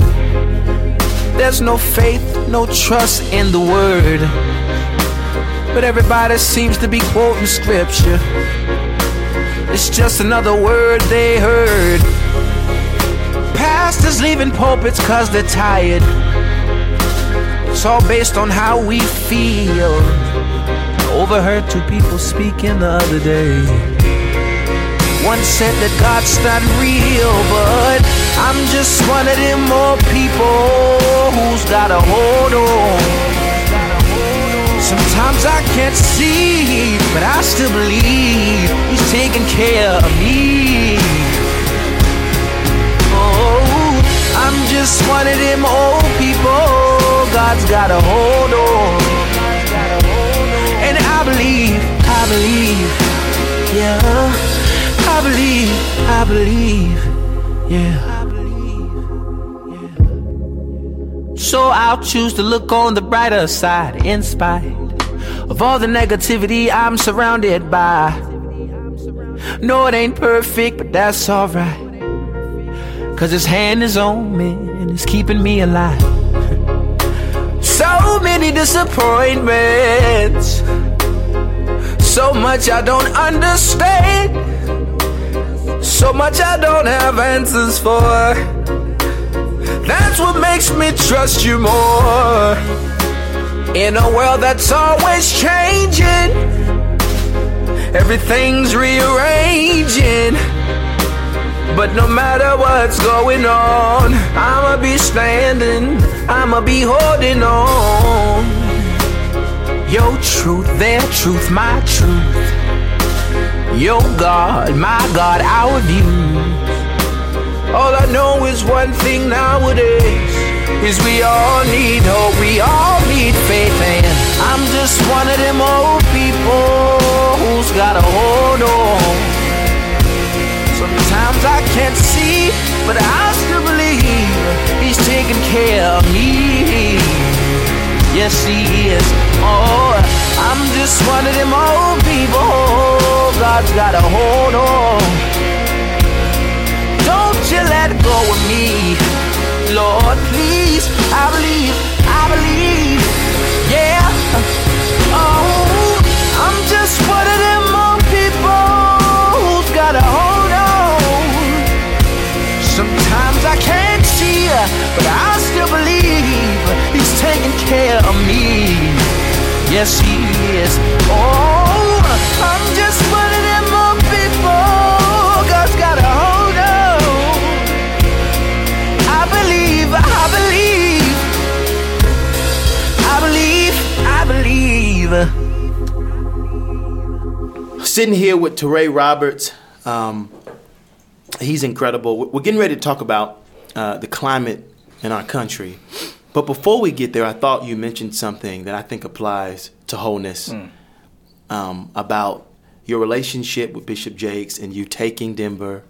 There's no faith, no trust in the word. But everybody seems to be quoting scripture. It's just another word they heard. Pastors leaving pulpits cause they're tired. It's all based on how we feel. I Overheard two people speaking the other day. One said that God's not real, but I'm just one of them more people who's got a hold on. Sometimes I can't see, but I still believe He's taking care of me. Just one of them old people. God's got a hold on. And I believe, I believe, yeah. I believe, I believe, yeah. So I'll choose to look on the brighter side in spite of all the negativity I'm surrounded by. No, it ain't perfect, but that's alright. Cause his hand is on me and it's keeping me alive. *laughs* So many disappointments. So much I don't understand. So much I don't have answers for. That's what makes me trust you more. In a world that's always changing, everything's rearranging. But no matter what's going on, I'ma be standing, I'ma be holding on. Your truth, their truth, my truth. Your God, my God, our views. All I know is one thing nowadays is we all need hope, we all need faith, and I'm just one of them old people who's got a hold on. Can't see, but I still believe He's taking care of me. Yes, He is. Oh, I'm just one of them old people. God's got a hold on. Don't you let go of me. Lord, please, I believe, I believe, yeah. Oh, I'm just one of them old people who's got a hold care of me. Yes, He is. Oh, I'm just one of them old people. God's got a hold on. I believe, I believe, I believe, I believe.
Sitting here with Touré Roberts. Um, he's incredible. We're- getting ready to talk about uh, the climate in our country. But before we get there, I thought you mentioned something that I think applies to wholeness um, about your relationship with Bishop Jakes and you taking Denver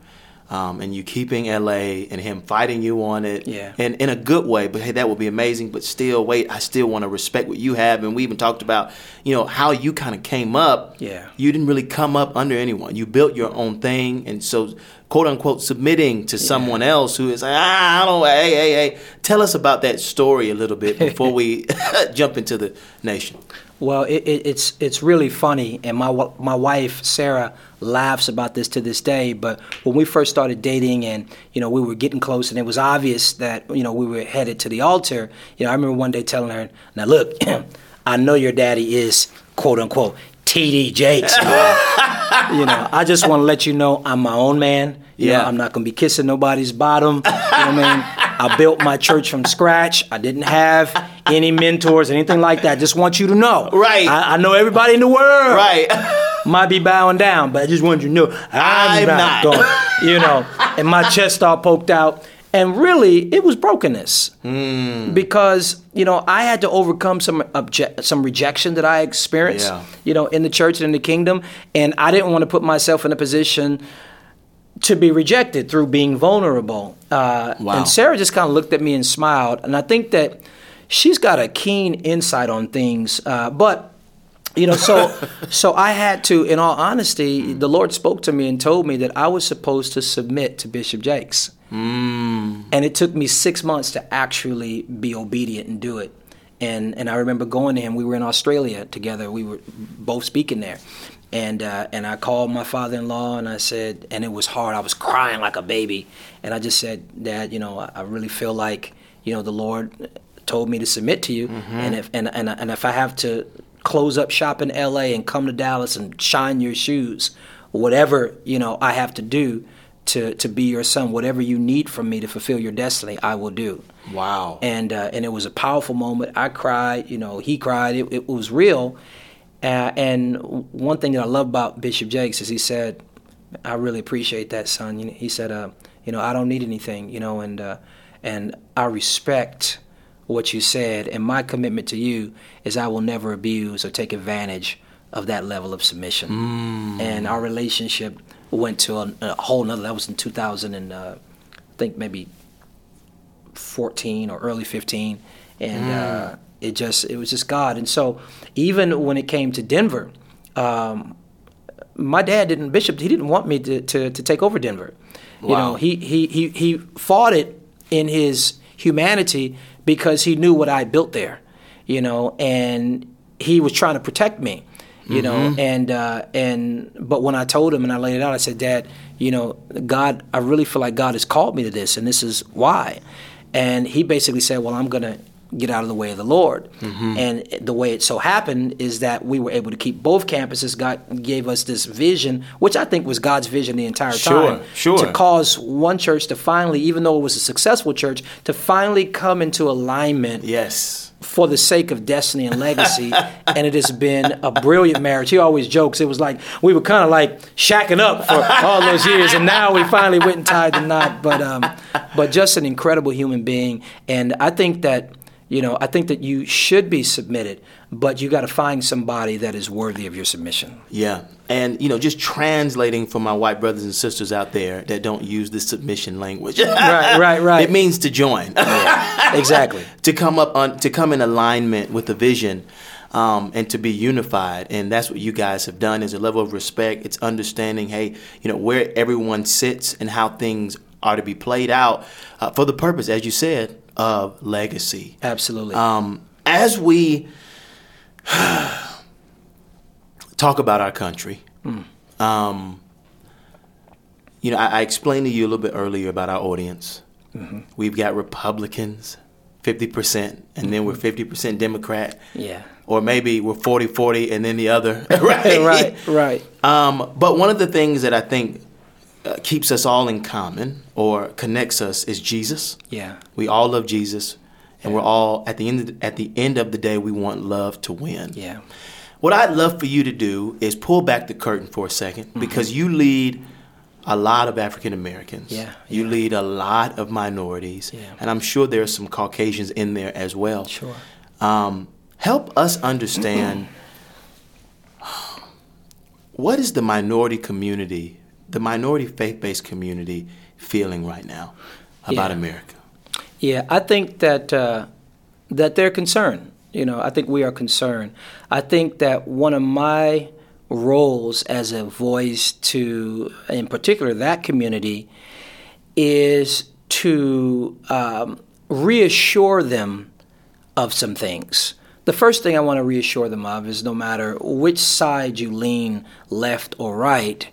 um, and you keeping LA and him fighting you on it.
Yeah.
And in a good way, but hey, that would be amazing. But still, wait, I still want to respect what you have. And we even talked about, you know, how you kind of came up.
Yeah.
You didn't really come up under anyone. You built your own thing. And so, quote unquote, submitting to someone else who is like, ah, I don't, hey, hey, hey. Tell us about that story a little bit *laughs* before we *laughs* jump into the nation.
Well, it, it, it's it's really funny, and my my wife Sarah laughs about this to this day. But when we first started dating, and you know we were getting close, and it was obvious that you know we were headed to the altar. You know, I remember one day telling her, "Now look, *clears throat* I know your daddy is quote unquote TD Jakes. *laughs* you know, I just want to let you know I'm my own man. You know,
Yeah.
I'm not gonna be kissing nobody's bottom. You know what I mean? I built my church from scratch. I didn't have any mentors, anything like that. Just want you to know.
Right.
I, I know everybody in the world
Right. *laughs*
might be bowing down, but I just want you to know I'm,
I'm
not,
not.
going. You know, and my chest all poked out. And really, it was brokenness hmm. because you know I had to overcome some obje- some rejection that I experienced,
Yeah.
you know, in the church and in the kingdom, and I didn't want to put myself in a position to be rejected through being vulnerable. Uh,
Wow.
And Sarah just kind of looked at me and smiled, and I think that she's got a keen insight on things. Uh, but you know, so *laughs* so I had to, in all honesty, the Lord spoke to me and told me that I was supposed to submit to Bishop Jakes,
Mm.
and it took me six months to actually be obedient and do it. And and I remember going to him. We were in Australia together. We were both speaking there, and uh, and I called my father-in-law and I said, and it was hard. I was crying like a baby, and I just said, Dad, you know, I, really feel like you know the Lord told me to submit to you, and if and, and and if I have to close up shop in L.A. and come to Dallas and shine your shoes, whatever you know I have to do to to be your son, whatever you need from me to fulfill your destiny, I will do
Wow.
and uh, and it was a powerful moment. I cried, you know, he cried. It, it was real. Uh, and one thing that I love about Bishop Jakes is he said, "I really appreciate that, son." He said, uh, "You know, I don't need anything, you know, and uh, and I respect what you said, and my commitment to you is I will never abuse or take advantage of that level of submission." And our relationship went to a, a whole nother. That was in 2000 and uh, I think maybe 14 or early 15 and uh, it just it was just god. And so even when it came to denver um, my dad didn't bishop he didn't want me to, to, to take over denver. You know he, he, he, he fought it in his humanity because he knew what i built there you know and he was trying to protect me you know and uh, and but when I told him and I laid it out I said dad you know God I really feel like God has called me to this and this is why. And he basically said well I'm gonna get out of the way of the Lord and the way it so happened is that we were able to keep both campuses God gave us this vision which I think was God's vision the entire
Sure,
time
sure.
to cause one church to finally even though it was a successful church to finally come into alignment
yes.
for the sake of destiny and legacy, *laughs* and it has been a brilliant marriage. He always jokes it was like we were kind of like shacking up for all those years, and now we finally went and tied the knot. But um, but just an incredible human being, and I think that you know I think that you should be submitted, but you got to find somebody that is worthy of your submission.
Yeah. And, you know, just translating for my white brothers and sisters out there that don't use the submission language.
Right, right, right. *laughs*
It means to join.
Exactly. *laughs*
to come up on to come in alignment with the vision um, and to be unified and that's what you guys have done is a level of respect it's understanding hey you know where everyone sits and how things are to be played out uh, for the purpose as you said of legacy
Absolutely.
um, as we *sighs* talk about our country, um, you know, I, I explained to you a little bit earlier about our audience. We've got Republicans, 50%, and then we're 50% Democrat.
Yeah.
Or maybe we're 40 40 and then the other. *laughs* *laughs* right?
right, right.
Um, but one of the things that I think uh, keeps us all in common or connects us is Jesus.
Yeah.
We all love Jesus, and we're all at the end. Of, at the end of the day, we want love to win.
Yeah.
What I'd love for you to do is pull back the curtain for a 2nd
Mm-hmm.
because you lead a lot of African Americans.
Yeah,
You lead a lot of minorities,
Yeah.
and I'm sure there are some Caucasians in there as well.
Sure.
Um, help us understand *clears throat* what is the minority community, the minority faith-based community, feeling right now about
Yeah.
America.
Yeah, I think that uh, that they're concerned. You know, I think we are concerned. I think that one of my roles as a voice to, in particular, that community, is to um, reassure them of some things. The first thing I want to reassure them of is no matter which side you lean, left or right,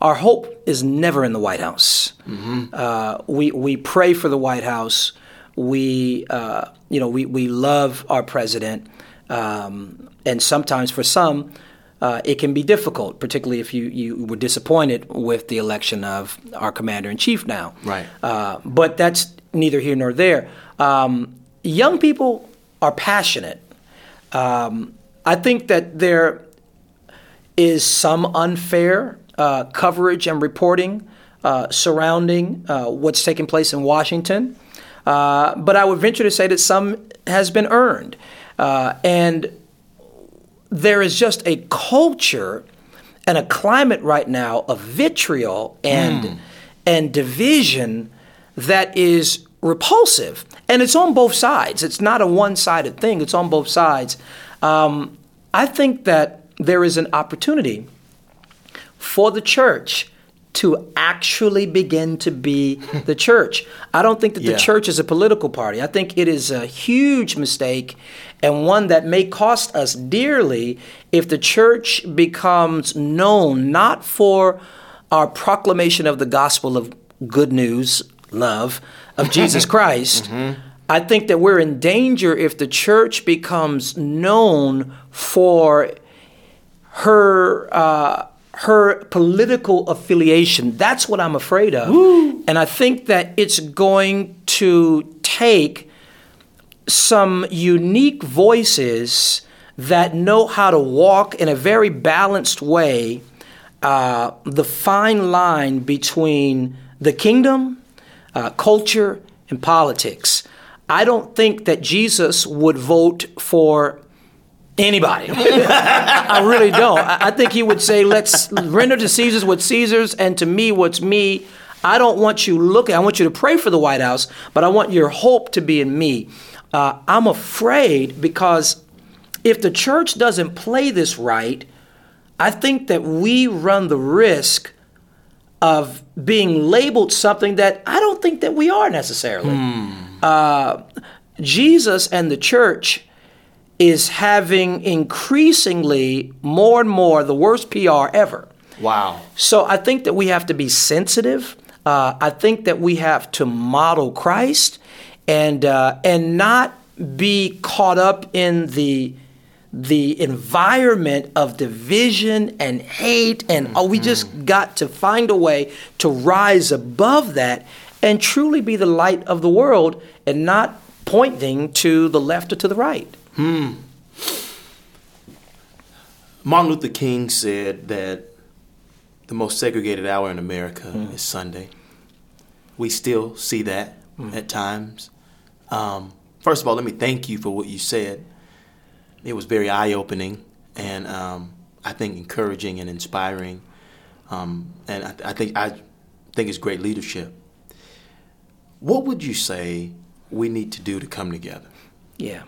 our hope is never in the White House. Uh, we we pray for the White House. We uh, you know we, we love our president, um, and sometimes for some. Uh, it can be difficult, particularly if you, you were disappointed with the election of our commander in chief now.
Right.
Uh, but that's neither here nor there. Um, young people are passionate. Um, I think that there is some unfair uh, coverage and reporting uh, surrounding uh, what's taking place in Washington. Uh, but I would venture to say that some has been earned. Uh, and there is just a culture and a climate right now of vitriol and, mm. and division that is repulsive. And it's on both sides. It's not a one sided thing, it's on both sides. Um, I think that there is an opportunity for the church to actually begin to be *laughs* the church. I don't think that the church is a political party. I think it is a huge mistake and one that may cost us dearly if the church becomes known not for our proclamation of the gospel of good news, love of *laughs* Jesus Christ. Mm-hmm. I think that we're in danger if the church becomes known for her uh, her political affiliation. That's what I'm afraid of. Woo. And I think that it's going to take some unique voices that know how to walk in a very balanced way uh, the fine line between the kingdom, uh, culture, and politics. I don't think that Jesus would vote for anybody. *laughs* I really don't. I think he would say, let's render to Caesar's what Caesar's and to me what's me. I don't want you looking, I want you to pray for the White House, but I want your hope to be in me. Uh, I'm afraid because if the church doesn't play this right, I think that we run the risk of being labeled something that I don't think that we are necessarily. Hmm. Uh, Jesus and the church is having increasingly more and more the worst PR ever.
Wow.
So I think that we have to be sensitive. Uh, I think that we have to model Christ and uh, and not be caught up in the the environment of division and hate and mm-hmm. oh we just mm-hmm. got to find a way to rise above that and truly be the light of the world and not pointing to the left or to the right.
Hmm. Martin Luther King said that the most segregated hour in America mm. is Sunday. We still see that mm. at times. Um, first of all, let me thank you for what you said. It was very eye opening and um, I think encouraging and inspiring. Um, and I, I, think I think it's great leadership. What would you say we need to do to come together?
Yeah.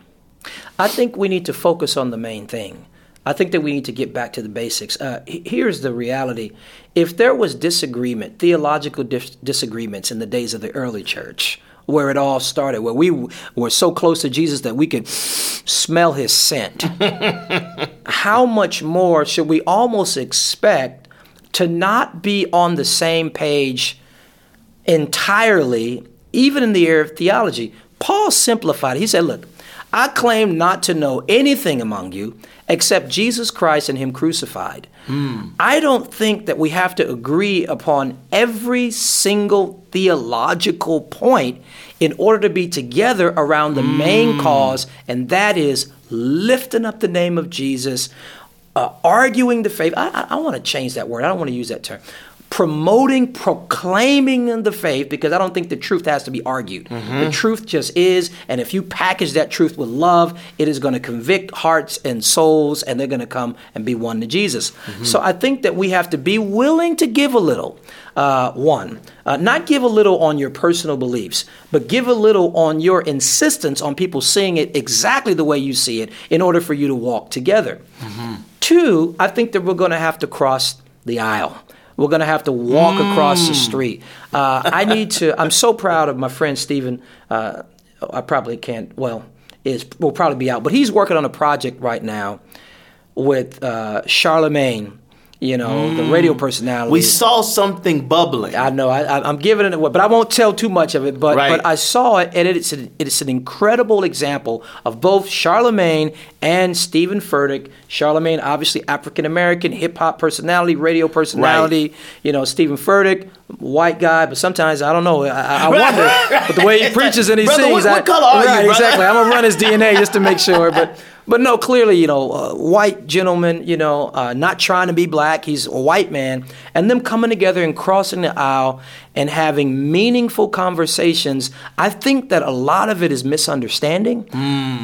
I think we need to focus on the main thing. I think that we need to get back to the basics. Uh, here's the reality. If there was disagreement, theological dis- disagreements in the days of the early church, where it all started, where we were so close to Jesus that we could smell his scent, *laughs* how much more should we almost expect to not be on the same page entirely, even in the area of theology? Paul simplified. He said, Look, I claim not to know anything among you except Jesus Christ and Him crucified. Mm. I don't think that we have to agree upon every single theological point in order to be together around the mm. main cause, and that is lifting up the name of Jesus, uh, arguing the faith. I, I, I want to change that word. I don't want to use that term promoting, proclaiming the faith because I don't think the truth has to be argued. Mm-hmm. The truth just is, and if you package that truth with love, it is going to convict hearts and souls, and they're going to come and be one to Jesus. Mm-hmm. So I think that we have to be willing to give a little. Uh, one, uh, not give a little on your personal beliefs, but give a little on your insistence on people seeing it exactly the way you see it in order for you to walk together. Mm-hmm. Two, I think that we're going to have to cross the aisle. We're going to have to walk mm. across the street. Uh, I need to. I'm so proud of my friend Steven. Uh, I probably can't. Well, is will probably be out, but he's working on a project right now with uh, Charlemagne you know, mm. the radio personality.
We saw something bubbling.
I know. I, am giving it away, but I won't tell too much of it. But right. but I saw it, and it's an, it's an incredible example of both Charlemagne and Steven Furtick. Charlemagne, obviously African American hip hop personality, radio personality. Right. You know, Steven Furtick, white guy, but sometimes I don't know. I, I wonder. but the way he *laughs* preaches and he
Brother,
sings,
what, what color are
right,
you,
exactly. I'm gonna run his *laughs* DNA just to make sure, but. But no, clearly, you know, uh, white gentleman, you know, uh, not trying to be black, he's a white man, and them coming together and crossing the aisle and having meaningful conversations. I think that a lot of it is misunderstanding.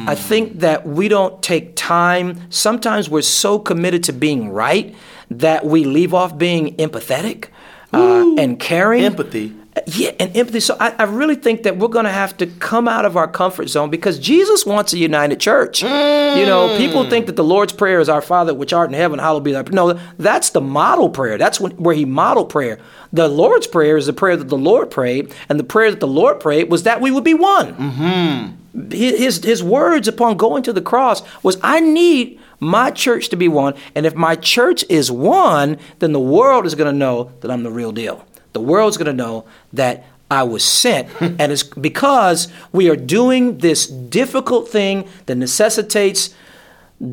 I think that we don't take time. Sometimes we're so committed to being right that we leave off being empathetic uh, and caring.
Empathy.
Yeah, and empathy. So I, I really think that we're going to have to come out of our comfort zone because Jesus wants a united church. You know, people think that the Lord's Prayer is our Father which art in heaven, hallowed be thy. Name. No, that's the model prayer. That's when, where he modeled prayer. The Lord's Prayer is the prayer that the Lord prayed, and the prayer that the Lord prayed was that we would be one. Mm-hmm. His, his words upon going to the cross was, I need my church to be one, and if my church is one, then the world is going to know that I'm the real deal. The world's going to know that I was sent. *laughs* and it's because we are doing this difficult thing that necessitates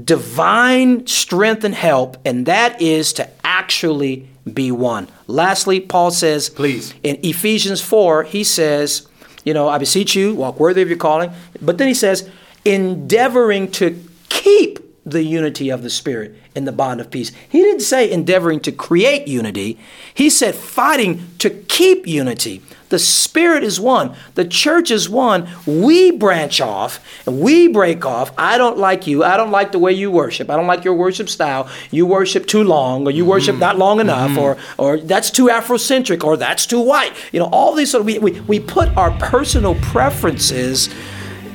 divine strength and help, and that is to actually be one. Lastly, Paul says,
Please.
in Ephesians 4, he says, You know, I beseech you, walk worthy of your calling. But then he says, endeavoring to keep the unity of the Spirit in the bond of peace. He didn't say endeavoring to create unity, he said fighting to keep unity. The Spirit is one, the church is one. We branch off and we break off. I don't like you. I don't like the way you worship. I don't like your worship style. You worship too long, or you mm-hmm. worship not long enough, mm-hmm. or or that's too Afrocentric, or that's too white. You know, all these sort of we, we, we put our personal preferences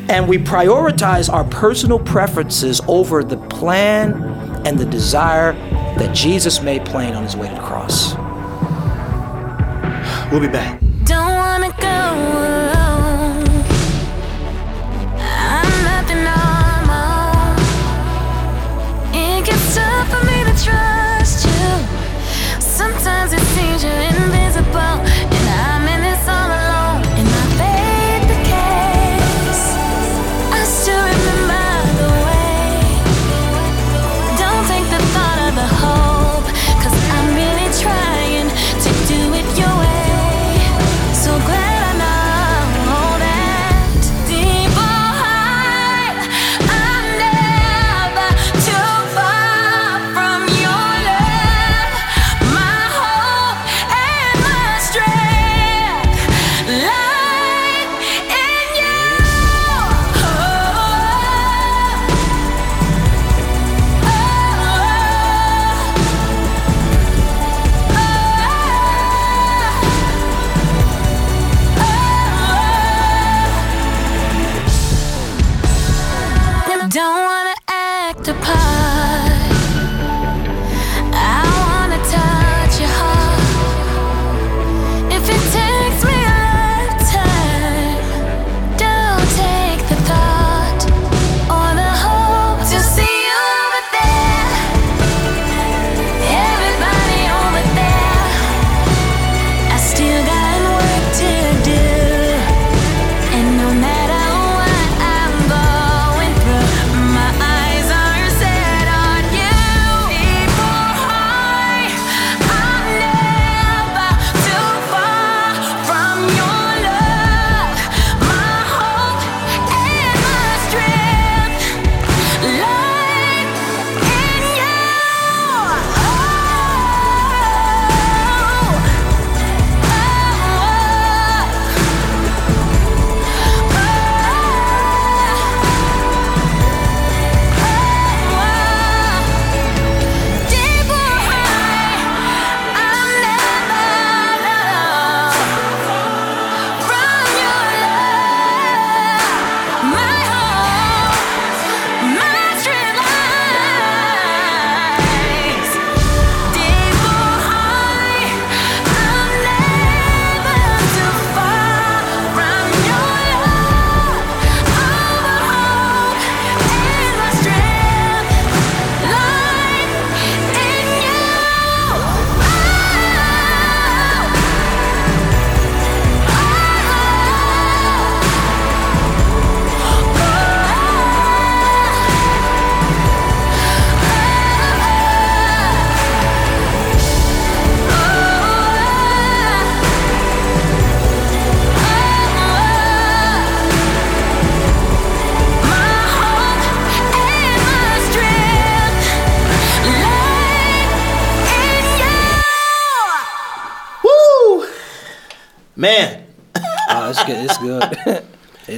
and we prioritize our personal preferences over the plan and the desire that Jesus made plain on his way to the cross.
We'll be back.
Don't wanna go alone. I'm nothing on my own. It gets tough for me to trust you. Sometimes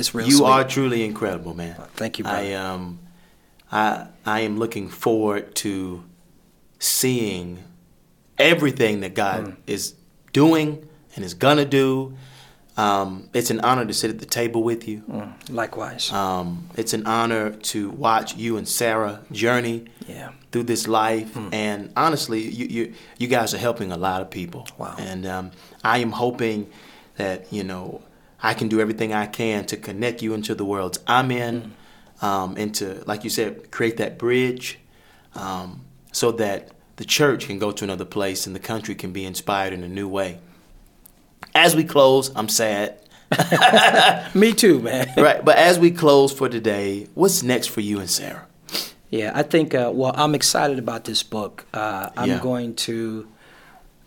it's real.
you
sweet.
are truly incredible, man.
Thank you, brother.
I um, I I am looking forward to seeing everything that God
Mm.
is doing and is gonna do. Um, it's an honor to sit at the table with you.
Likewise.
Um, it's an honor to watch you and Sarah journey
Yeah.
through this life.
Hmm.
And honestly, you, you you guys are helping a lot of people.
Wow.
And um, I am hoping that you know I can do everything I can to connect you into the worlds I'm in,
Hmm.
um, and to like you said, create that bridge, um, so that the church can go to another place and the country can be inspired in a new way. As we close, I'm sad. *laughs*
Me too, man. *laughs*
right. But as we close for today, what's next for you and Sarah?
Yeah, I think. Uh, well, I'm excited about this book. Uh, I'm
Yeah.
going to.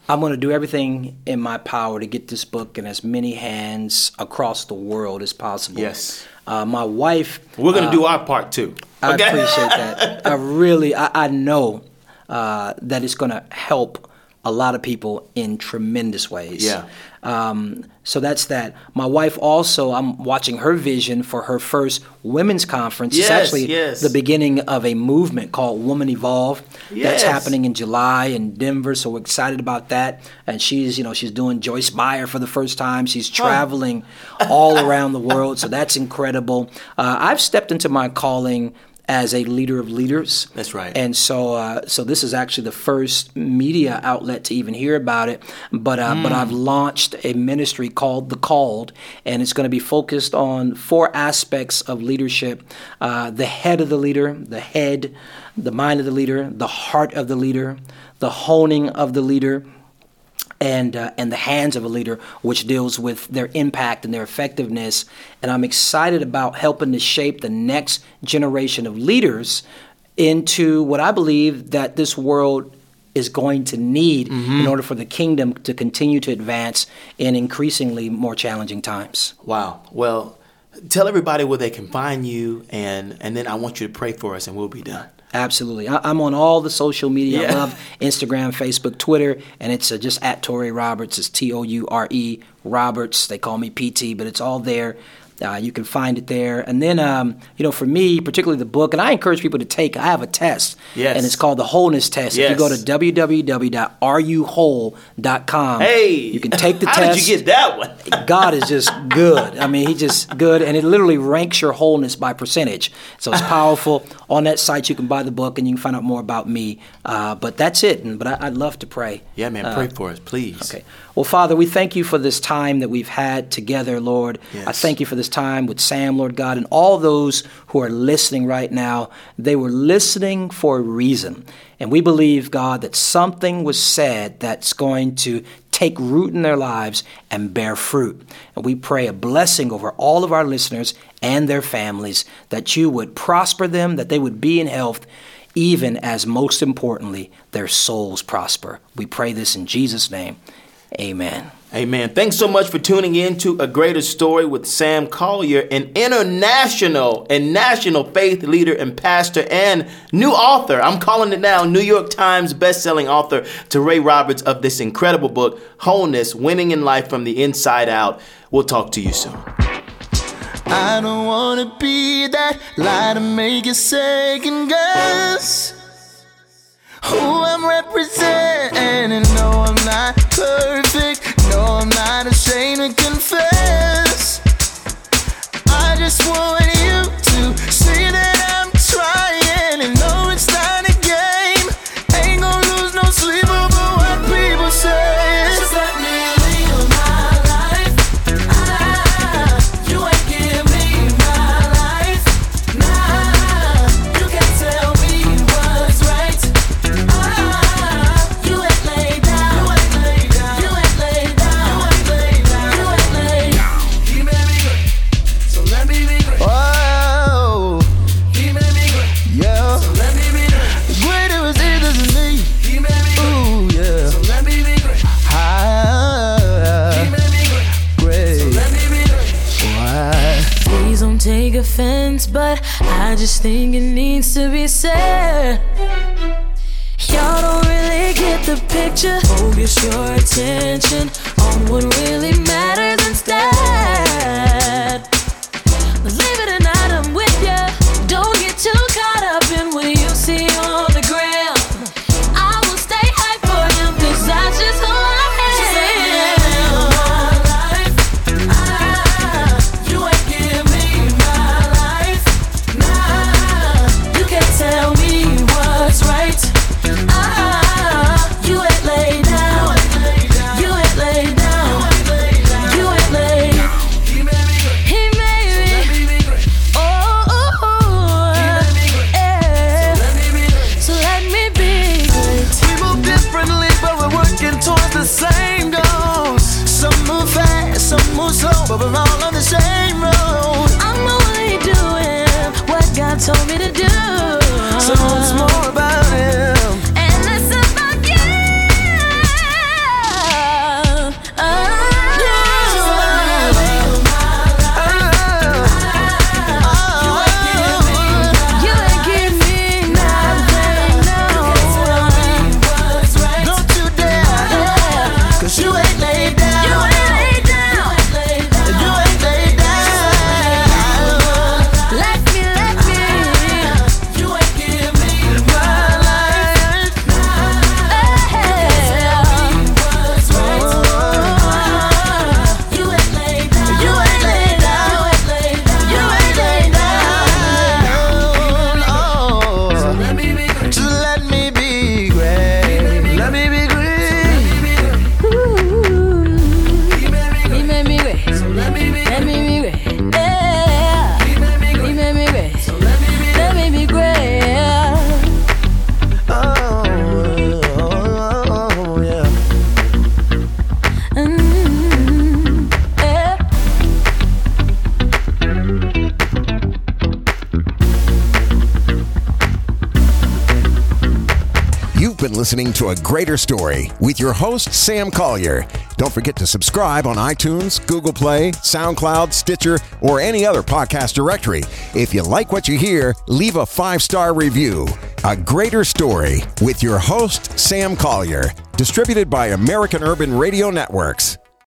I'm going to do everything in my power to get this book in as many hands across the world as possible.
Yes.
Uh, my wife.
We're gonna
uh,
do our part too.
I
Okay?
appreciate that. I *laughs* really, I, I know uh, that it's going to help a lot of people in tremendous ways.
Yeah.
Um, so that's that. My wife also, I'm watching her vision for her first women's conference. it's
Yes,
actually
yes.
the beginning of a movement called Woman Evolve.
Yes.
That's happening in July in Denver. So we're excited about that. And she's, you know, she's doing Joyce Meyer for the first time. She's traveling all around the world. So that's incredible. Uh, I've stepped into my calling as a leader of leaders.
That's right.
And so, uh, so this is actually the first media outlet to even hear about it. But uh, but I've launched a ministry called The Called, and it's going to be focused on four aspects of leadership: uh, the head of the leader, the head, the mind of the leader, the heart of the leader, the honing of the leader and uh, and the hands of a leader, which deals with their impact and their effectiveness. And I'm excited about helping to shape the next generation of leaders into what I believe that this world is going to need in order for the kingdom to continue to advance in increasingly more challenging times.
Wow. Well, tell everybody where they can find you, and and then I want you to pray for us, and we'll be done.
Absolutely. I, I'm on all the social media.
Yeah.
I love Instagram, Facebook, Twitter, and it's uh, just at Touré Roberts. It's T O U R E Roberts. They call me PT, but it's all there. Uh, you can find it there. And then, um, you know, for me, particularly the book, and I encourage people to take, I have a test.
Yes.
And it's called the Wholeness Test. If you go to
Yes.
www.areyouwhole.com,
Hey,
you can take the *laughs*
How
test.
did you get that one? *laughs*
God is just good. I mean, He's just good, and it literally ranks your wholeness by percentage. So it's powerful. *laughs* On that site, you can buy the book, and you can find out more about me. Uh, but that's it. And, but I, I'd love to pray.
yeah, man. Pray for us, please.
Okay. Well, Father, we thank you for this time that we've had together, Lord.
Yes.
I thank you for this time with Sam, Lord God, and all those who are listening right now. They were listening for a reason. And we believe, God, that something was said that's going to take root in their lives and bear fruit. And we pray a blessing over all of our listeners and their families, that you would prosper them, that they would be in health, even as most importantly, their souls prosper. We pray this in Jesus' name. Amen.
Amen. Thanks so much for tuning in to A Greater Story with Sam Collier, an international and national faith leader and pastor and new author. I'm calling it now New York Times bestselling author Touré Roberts of this incredible book, Wholeness Winning in Life from the Inside Out. We'll talk to you soon.
I don't wanna be that lie to make you second guess who I'm representing. No, I'm not perfect. No, I'm not ashamed to confess. I just want you to see that I'm trying and know
I just think it needs to be said. Y'all don't really get the picture. Focus your attention on what really matters instead.
a greater story with your host, Sam Collier. Don't forget to subscribe on iTunes, Google Play, SoundCloud, Stitcher, or any other podcast directory. If you like what you hear, leave a five star review. A Greater Story with your host, Sam Collier, distributed by American Urban Radio Networks.